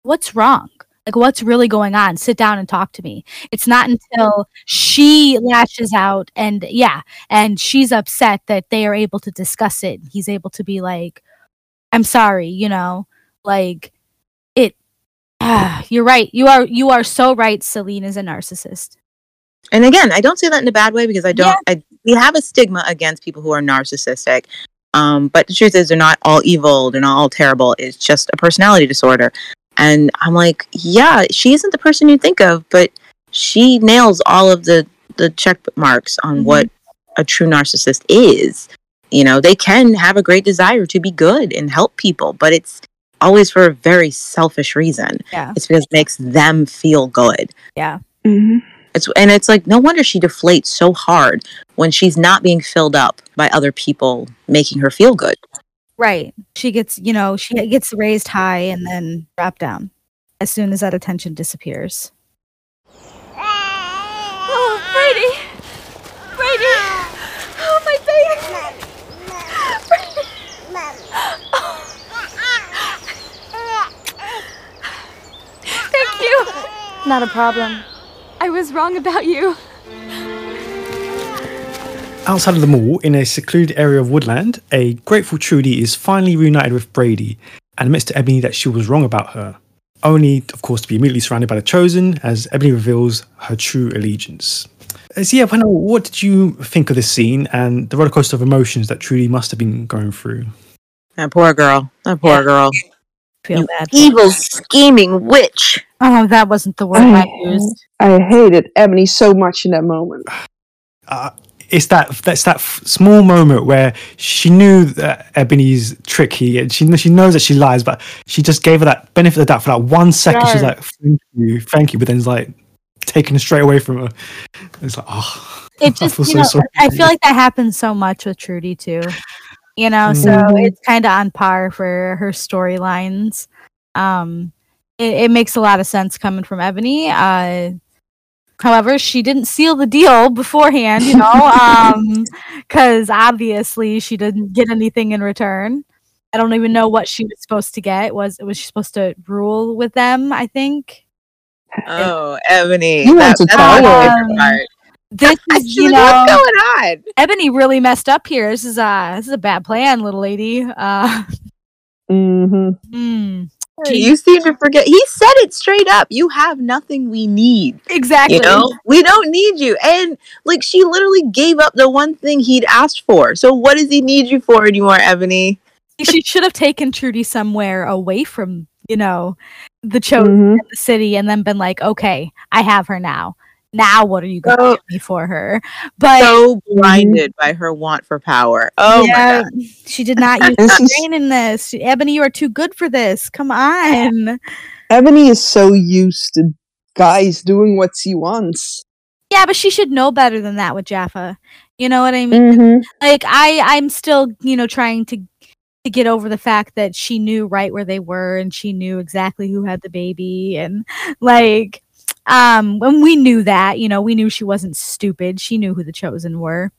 what's wrong? Like, what's really going on? Sit down and talk to me." It's not until she lashes out and yeah, and she's upset that they are able to discuss it. He's able to be like, "I'm sorry," you know, like you're right. You are you are so right. Salene is a narcissist. And again, I don't say that in a bad way because I don't. I, we have a stigma against people who are narcissistic. Um, but the truth is, they're not all evil. They're not all terrible. It's just a personality disorder. And I'm like, yeah, she isn't the person you think of, but she nails all of the the check marks on Mhm. what a true narcissist is. You know, they can have a great desire to be good and help people, but it's always for a very selfish reason. Yeah. It's because it makes them feel good. Yeah. Mhm. It's and it's like no wonder she deflates so hard when she's not being filled up by other people making her feel good. Right. She gets, you know, she gets raised high and then dropped down as soon as that attention disappears. Oh, Brady! Brady! Oh, my baby! Thank you! Not a problem. I was wrong about you. Outside of the mall, in a secluded area of woodland, a grateful Trudy is finally reunited with Brady and admits to Ebony that she was wrong about her. Only, of course, to be immediately surrounded by the Chosen as Ebony reveals her true allegiance. Uh, So, yeah, Pano, what did you think of this scene and the rollercoaster of emotions that Trudy must have been going through? That poor girl. That poor Yeah. girl. Feel You bad. Evil scheming witch. Oh, that wasn't the word I I, used. I hated Ebony so much in that moment. uh, it's that that's that f- small moment where she knew that Ebony's tricky and she she knows that she lies, but she just gave her that benefit of the doubt for that one second. She's like, "Thank you, thank you," but then it's like taken it straight away from her. It's like, oh, It I just, feel you so know, sorry I feel like that happens so much with Trudy too. You know, so Mhm. it's kind of on par for her storylines. Um, it, it makes a lot of sense coming from Ebony. Uh, however, she didn't seal the deal beforehand, you know, um because obviously she didn't get anything in return. I don't even know what she was supposed to get. Was was she supposed to rule with them? I think. Oh, Ebony. You that- want to that's my tell her. favorite part. This is, you know, what's going on? Ebony really messed up here. This is uh this is a bad plan, little lady. Uh, hmm hmm, You seem to forget. He said it straight up. You have nothing we need. exactly. You know, we don't need you. And like, she literally gave up the one thing he'd asked for. So, what does he need you for anymore, Ebony? she should have taken Trudy somewhere away from you know the chosen hmm the city, and then been like, okay, I have her now. Now, what are you going to So- give me for her? But So blinded by her want for power. Oh yeah, my god. she did not use And her brain in this. Ebony, you are too good for this. Come on. Ebony is so used to guys doing what she wants. Yeah, but she should know better than that with Jaffa. You know what I mean? Mm-hmm. like I I'm still, you know, trying to to get over the fact that she knew right where they were and she knew exactly who had the baby and like um when we knew that, you know, we knew she wasn't stupid. She knew who the chosen were.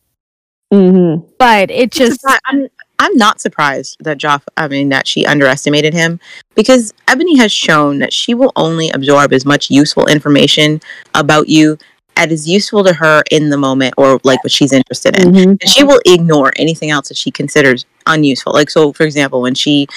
Mm-hmm. But it just I'm I'm not surprised that Joff I mean that she underestimated him because Ebony has shown that she will only absorb as much useful information about you that is useful to her in the moment or like what she's interested in. Mm-hmm. And she will ignore anything else that she considers unuseful. Like so for example, when she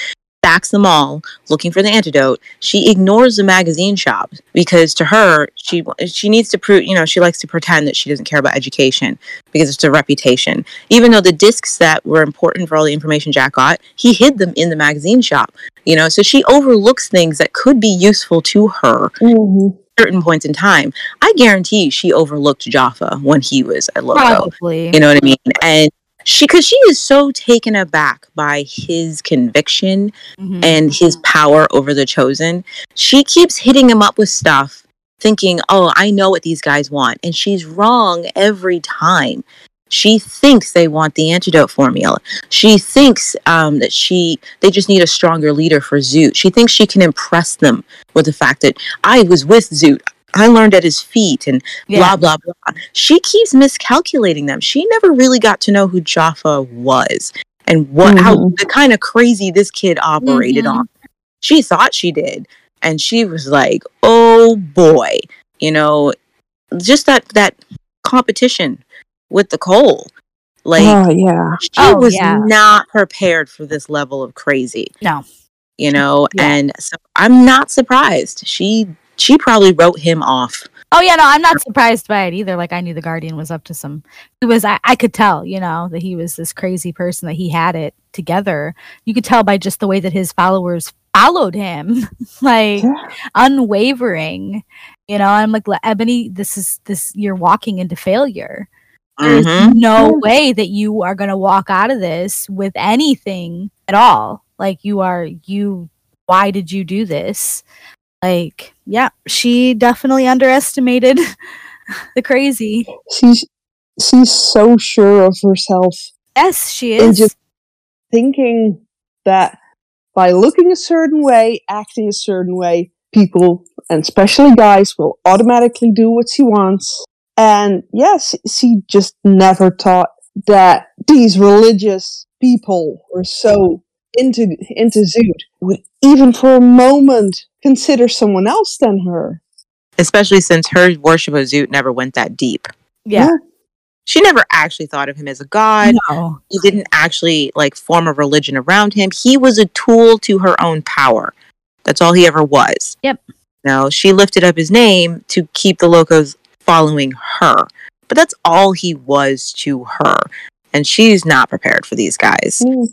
stacks them all looking for the antidote, she ignores the magazine shop because to her she she needs to prove, you know, she likes to pretend that she doesn't care about education because it's a reputation even though the discs that were important for all the information Jack got, he hid them in the magazine shop. You know, so she overlooks things that could be useful to her Mm-hmm. certain points in time. I guarantee she overlooked Jaffa when he was at Loco. probably You know what I mean? And she, because she is so taken aback by his conviction Mhm. and his power over the chosen, she keeps hitting him up with stuff, thinking, "Oh, I know what these guys want," and she's wrong every time. She thinks they want the antidote formula. She thinks um, that she they just need a stronger leader for Zoot. She thinks she can impress them with the fact that I was with Zoot. I learned at his feet and yeah. blah blah blah. She keeps miscalculating them. She never really got to know who Jaffa was and what how Mhm. the kind of crazy this kid operated Mhm. on. She thought she did, and she was like, "Oh boy," you know, just that that competition with the coal. Like oh yeah. she Oh, was yeah. not prepared for this level of crazy No. you know Yeah. and so i'm not surprised she she probably wrote him off Oh yeah, no, I'm not surprised by it either. Like I knew the Guardian was up to some. He was. I, I could tell, you know, that he was this crazy person. That he had it together. You could tell by just the way that his followers followed him, like Yeah. unwavering. You know, I'm like Ebony. This is this. You're walking into failure. There's Mhm. no way that you are going to walk out of this with anything at all. Like you are. You. Why did you do this? Like, yeah, she definitely underestimated the crazy. She's she's so sure of herself Yes, she And is. just- thinking that by looking a certain way, acting a certain way, people, and especially guys, will automatically do what she wants. And yes, she just never thought that these religious people were so into into Zoot would even for a moment consider someone else than her. especially since her worship of zoot never went that deep yeah. she never actually thought of him as a god No. he didn't actually like form a religion around him he was a tool to her own power that's all he ever was Yep. no she lifted up his name to keep the locos following her but that's all he was to her and she's not prepared for these guys Mm.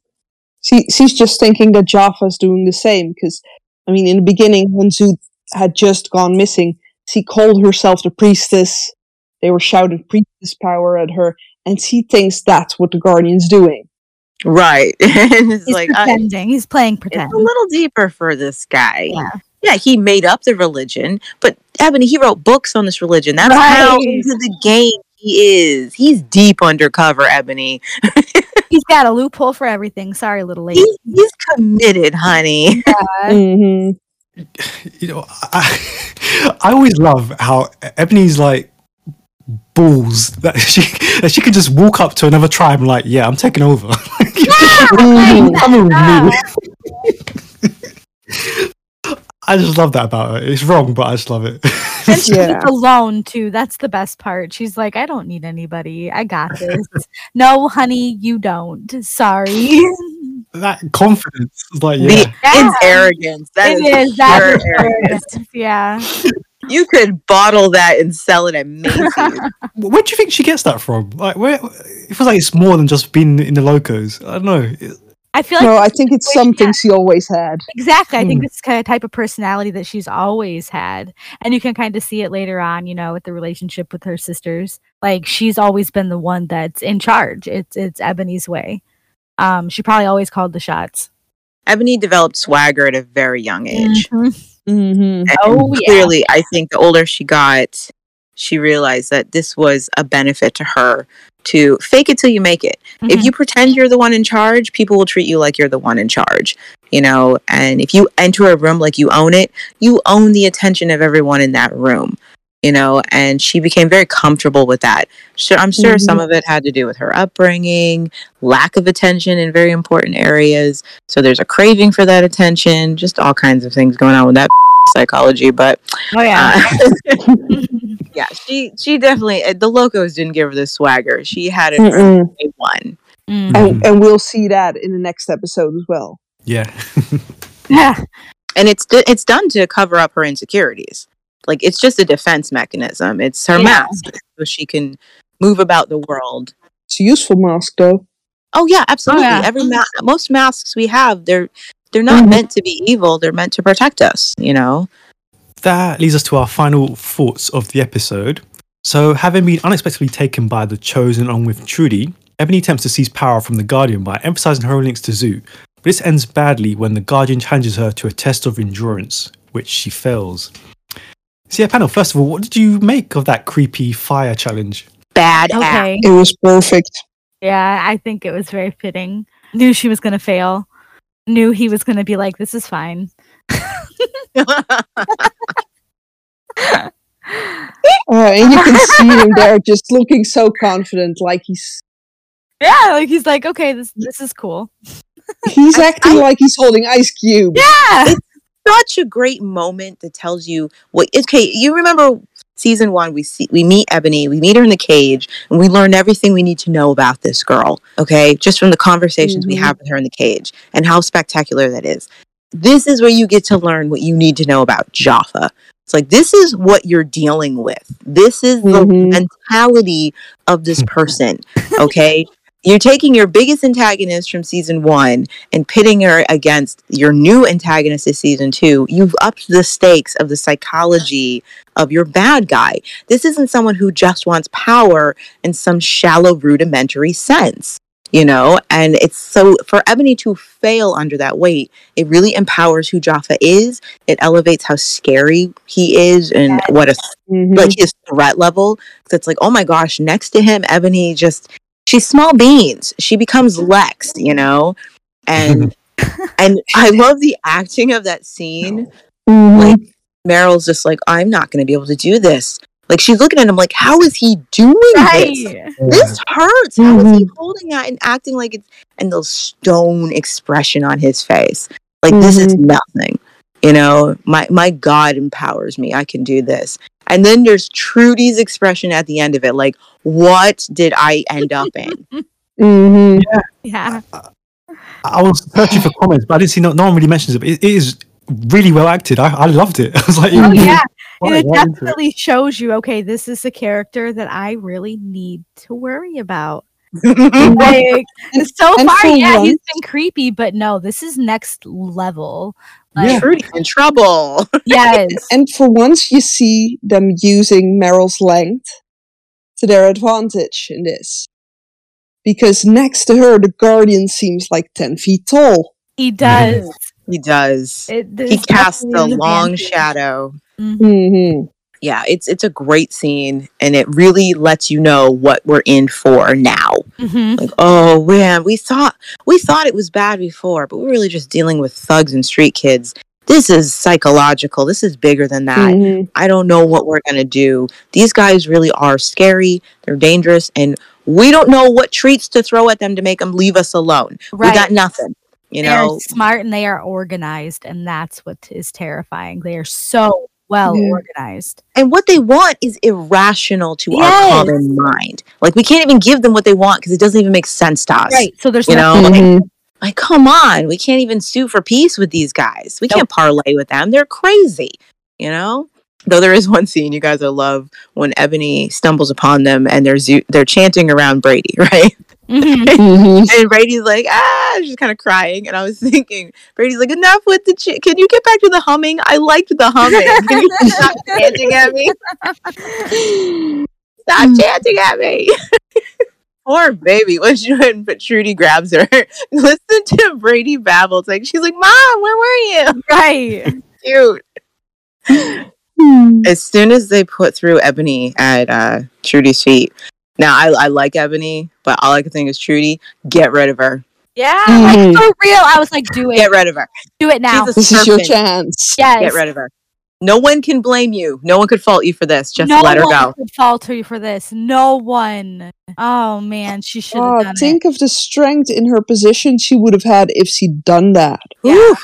She she's just thinking that Jaffa's doing the same because, I mean, in the beginning when Zoot had just gone missing, she called herself the priestess. They were shouting priestess power at her, and she thinks that's what the Guardian's doing. right and it's He's like I, pretending. He's playing it's pretend. a little deeper for this guy Yeah. yeah, he made up the religion, but Ebony, he wrote books on this religion. That's Right. how into the game he is. He's deep undercover, Ebony. He's got a loophole for everything. Sorry, little lady. He's, he's committed, honey. hmm you know, I, I always love how Ebony's like balls that she that she can just walk up to another tribe and like, yeah, I'm taking over. Come with me. I just love that about her. It's wrong, but I just love it. And she's Yeah. alone too. That's the best part. She's like, I don't need anybody. I got this. no, honey, you don't. Sorry. that confidence, is like, The yeah, Yeah. it's arrogance. That it is is. That pure is arrogance. arrogance. Yeah. You could bottle that and sell it at Macy's. where do you think she gets that from? Like, where it feels like it's more than just being in the locos. I don't know. It- I feel like No, I think it's Wait, yeah. something she always had. Exactly. I think Hmm. this is kind of type of personality that she's always had. And you can kind of see it later on, you know, with the relationship with her sisters. Like she's always been the one that's in charge. It's it's Ebony's way. Um, she probably always called the shots. Ebony developed swagger at a very young age. Mhm. Mm-hmm. And Oh, yeah. clearly, I think the older she got, she realized that this was a benefit to her to fake it till you make it. If Mhm. you pretend you're the one in charge, people will treat you like you're the one in charge, you know? And if you enter a room like you own it, you own the attention of everyone in that room, you know? And she became very comfortable with that. Sure, I'm sure some of it had to do with her upbringing, lack of attention in very important areas. So there's a craving for that attention, just all kinds of things going on with that psychology. But oh yeah. uh, yeah, she she definitely uh, the locos didn't give her the swagger. She had it from day one. Mm. And, and we'll see that in the next episode as well. yeah, Yeah. and it's it's done to cover up her insecurities. Like it's just a defense mechanism. It's her Yeah. mask, so she can move about the world. It's a useful mask, though. Oh yeah, absolutely. yeah. Every ma- most masks we have, they're they're not Mhm. meant to be evil. They're meant to protect us. You know. That leads us to our final thoughts of the episode. So, having been unexpectedly taken by the Chosen along with Trudy, Ebony attempts to seize power from the Guardian by emphasizing her links to Zoot. But this ends badly when the Guardian challenges her to a test of endurance, which she fails. So, yeah, panel, first of all, what did you make of that creepy fire challenge? Bad act. Okay. It was perfect. Yeah, I think it was very fitting. Knew she was gonna fail. Knew he was gonna be like, "This is fine." Uh, and you can see him there just looking so confident, like he's Yeah, like he's like, "Okay, this this is cool." he's I- acting like he's holding ice cube. Yeah. such a great moment that tells you what okay you remember season one we see we meet ebony we meet her in the cage and we learn everything we need to know about this girl okay just from the conversations we Mhm. have with her in the cage and how spectacular that is this is where you get to learn what you need to know about jaffa. It's like this is what you're dealing with. This is the Mhm. mentality of this person okay? You're taking your biggest antagonist from season one and pitting her against your new antagonist this season two, you've upped the stakes of the psychology of your bad guy. This isn't someone who just wants power in some shallow, rudimentary sense, you know? And it's so for Ebony to fail under that weight, it really empowers who Jaffa is. It elevates how scary he is and what a Mhm. like his threat level. So it's like, oh my gosh, next to him, Ebony just she's small beans. She becomes Lex, you know? And and I love the acting of that scene. Mhm. Like Meryl's just like, I'm not gonna be able to do this. Like she's looking at him like, how is he doing this? Right. This hurts. How is he Mhm. holding that and acting like it's and the stone expression on his face? Like this is Mm-hmm. nothing. You know, my my God empowers me. I can do this. And then there's Trudy's expression at the end of it, like, what did I end up in? Mhm. Yeah. I was searching for comments, but I didn't see no, no one really mentions it. But it, it is really well acted. I, I loved it. I was like, Oh yeah. Right- And it right into it. definitely shows you, okay, this is a character that I really need to worry about. Like so and far, for yeah, he's once- been creepy, but no, this is next level. Like, Yeah. Trudy's in trouble. Yes. And for once, you see them using Meryl's length to their advantage in this. Because next to her, the Guardian seems like 10 feet tall. he does. He does. It, He casts a long advantage. shadow. Mhm. hmm Yeah, it's it's a great scene and it really lets you know what we're in for now. Mhm. Like, oh man, we thought we thought it was bad before, but we're really just dealing with thugs and street kids. this is psychological. This is bigger than that. Mhm. I don't know what we're gonna do. These guys really are scary. They're dangerous, and we don't know what treats to throw at them to make them leave us alone. Right. We got nothing. You they are smart and they are organized, and that's what is terrifying. They are so well Yeah. organized. and what they want is irrational to Yes. our common mind. Like we can't even give them what they want because it doesn't even make sense to us. Right. So there's You no know, like, Mhm. like come on, we can't even sue for peace with these guys. We Nope. can't parlay with them. They're crazy. You know. Though there is one scene you guys will love when Ebony stumbles upon them and they're zo- they're chanting around Brady, right? Mhm. Mhm. And Brady's like, ah, she's kind of crying. And I was thinking, Brady's like, enough with the, ch- can you get back to the humming? I liked the humming. Can you stop chanting at me? Stop chanting at me. Poor baby. When she when Trudy grabs her, listen to Brady babble. It's like, she's like, Mom, where were you? right. Cute. Hmm. As soon as they put through Ebony at uh, Trudy's feet, now I, I like Ebony, but all I can think is Trudy, get rid of her. Yeah. Mhm. Like for real. I was like, do it. Get rid of her. do it now. She's a This is your chance. yes. Get rid of her. No one can blame you. No one could fault you for this. Just no let her one go. could falter you for this. No one. Oh man, she should have Oh, done think of the strength in her position she would have had if she'd done that. Yeah. Whew.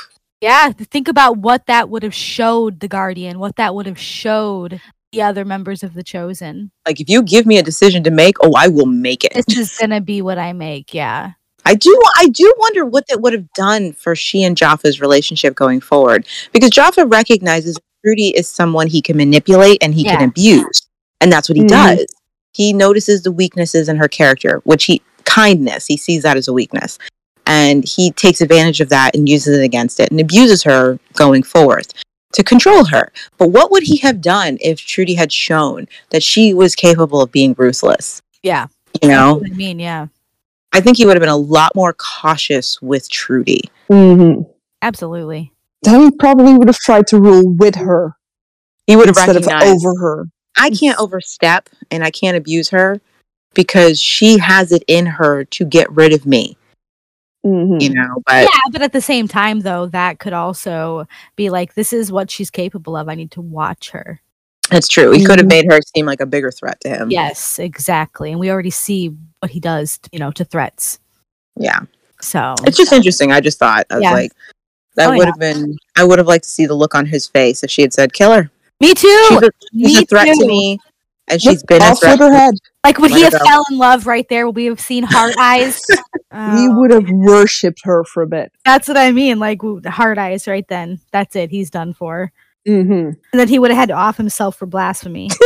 Yeah, think about what that would have showed the Guardian, what that would have showed the other members of the Chosen. Like if you give me a decision to make, oh, I will make it. This is gonna be what I make. Yeah. I do I do wonder what that would have done for she and Jaffa's relationship going forward. Because Jaffa recognizes Trudy is someone he can manipulate and he Yeah. can abuse. And that's what he Mhm. does. He notices the weaknesses in her character, which he kindness, he sees that as a weakness. And he takes advantage of that and uses it against it and abuses her going forth to control her. But what would he have done if Trudy had shown that she was capable of being ruthless? Yeah. You know? I mean, yeah. I think he would have been a lot more cautious with Trudy. hmm Absolutely. Then he probably would have tried to rule with her He would have instead of over her. I can't overstep and I can't abuse her because she has it in her to get rid of me, hmm you know. But yeah, but at the same time though, that could also be like this is what she's capable of. I need to watch her. that's true. He could have Mhm. made her seem like a bigger threat to him. Yes, exactly. And we already see what he does, you know, to threats. Yeah. So It's just interesting. I just thought, I was Yeah. like, that Oh, would yeah. have been, I would have liked to see the look on his face if she had said, kill her. me too. She's a, she's a threat too. to me. And she's been a off with her head. Like would Let he have go. fell in love right there? Would we have seen heart eyes? He Oh, would have worshipped her for a bit. That's what I mean. Like w- heart eyes right then. That's it. He's done for. hmm And then he would have had to off himself for blasphemy.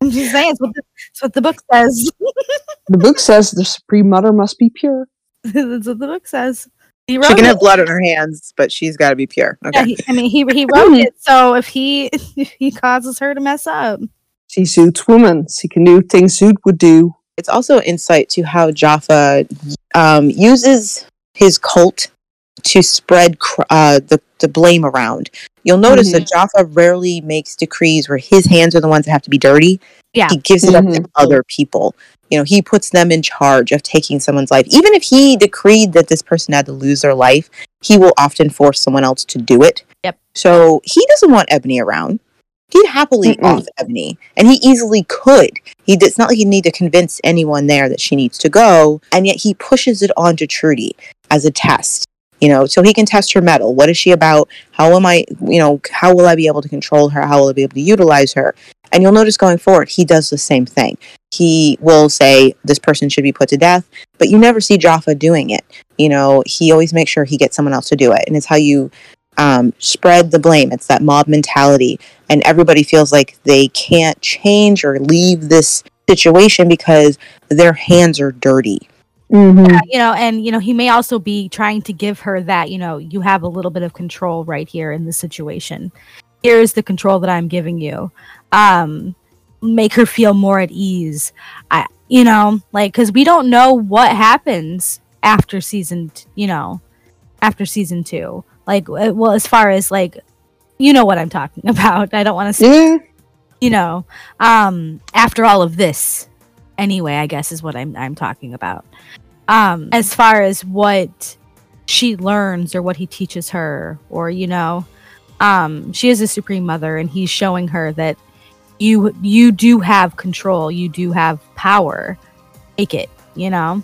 I'm just saying, it's what the, it's what the book says. The book says the Supreme Mother must be pure. That's what the book says. He wrote She can it. have blood on her hands, but she's got to be pure. Okay. Yeah, he, I mean, he he wrote it. So if he if he causes her to mess up, She suits women. She can do things Zoot would do. it's also insight to how Jaffa um, uses his cult to spread cr- uh, the, the blame around. You'll notice that Jaffa rarely makes decrees where his hands are the ones that have to be dirty. Yeah. He gives it up to other people. You know, he puts them in charge of taking someone's life. Even if he decreed that this person had to lose their life, he will often force someone else to do it. Yep. So he doesn't want Ebony around. He'd happily Mm-mm. off Ebony, and he easily could. He it's not like he need to convince anyone there that she needs to go, and yet he pushes it onto Trudy as a test. You know, so he can test her metal. What is she about? How am I? You know, how will I be able to control her? How will I be able to utilize her? And you'll notice going forward, he does the same thing. He will say this person should be put to death, but you never see Jaffa doing it. You know, he always makes sure he gets someone else to do it, and it's how you um, spread the blame. It's that mob mentality, and everybody feels like they can't change or leave this situation because their hands are dirty. Mm-hmm. uh, you know, and you know, he may also be trying to give her that, you know, you have a little bit of control right here in this situation. Here's the control that I'm giving you. Um, make her feel more at ease. I, you know, like because we don't know what happens after season, t- you know, after season two. Like, uh, well, as far as like, you know what I'm talking about. I don't want to say Yeah. you know um after all of this anyway i guess is what i'm i'm talking about um as far as what she learns or what he teaches her or you know um she is a supreme mother and he's showing her that you you do have control you do have power take it you know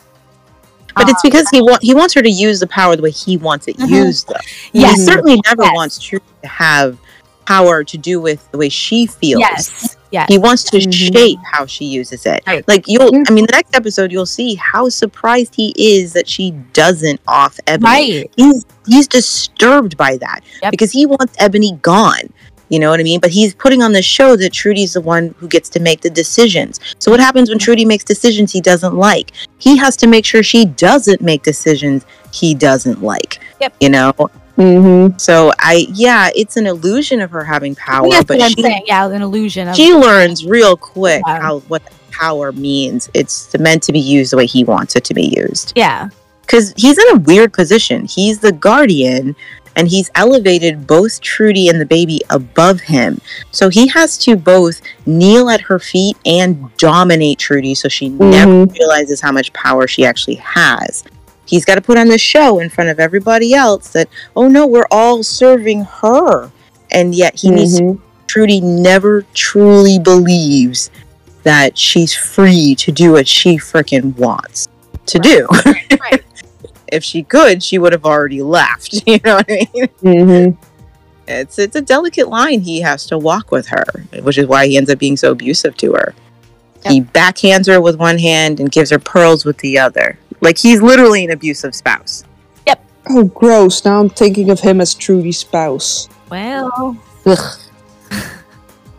But it's because he want he wants her to use the power the way he wants it Mhm. used. Though yes he certainly never Yes. wants Trudy to have power to do with the way she feels. yes yes He wants to Mhm. shape how she uses it. Right. Like you'll, I mean, the next episode you'll see how surprised he is that she doesn't off Ebony. right He's he's disturbed by that Yep. because he wants Ebony gone. You know what I mean? But he's putting on the show that Trudy's the one who gets to make the decisions. So what happens when Trudy makes decisions he doesn't like? He has to make sure she doesn't make decisions he doesn't like. Yep. You know. Mm-hmm. So I, yeah, it's an illusion of her having power, Well, that's but what I'm she saying yeah an illusion of she learns real quick Yeah. how what power means. It's meant to be used the way he wants it to be used. yeah Because he's in a weird position. He's the guardian, and he's elevated both Trudy and the baby above him. So he has to both kneel at her feet and dominate Trudy, so she never realizes how much power she actually has. He's got to put on the show in front of everybody else that, oh no, we're all serving her. And yet he needs to Mhm. Trudy never truly believes that she's free to do what she freaking wants to do. Right. if she could, she would have already left. You know what I mean? Mhm. It's it's a delicate line he has to walk with her, which is why he ends up being so abusive to her. He backhands her with one hand and gives her pearls with the other. Like he's literally an abusive spouse. Yep. Oh, gross. Now I'm thinking of him as Trudy's spouse. well Ugh.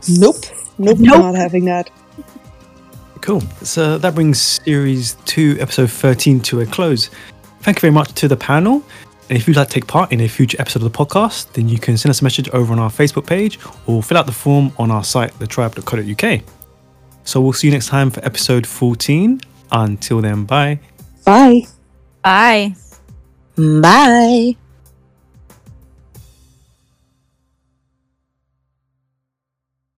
Nope. Nope. Nope. Not having that. Cool. So that brings series two, episode 13 to a close. Thank you very much to the panel. And if you'd like to take part in a future episode of the podcast, then you can send us a message over on our Facebook page or fill out the form on our site, thetribe.co.uk. So we'll see you next time for episode 14. Until then, bye. Bye. bye Bye.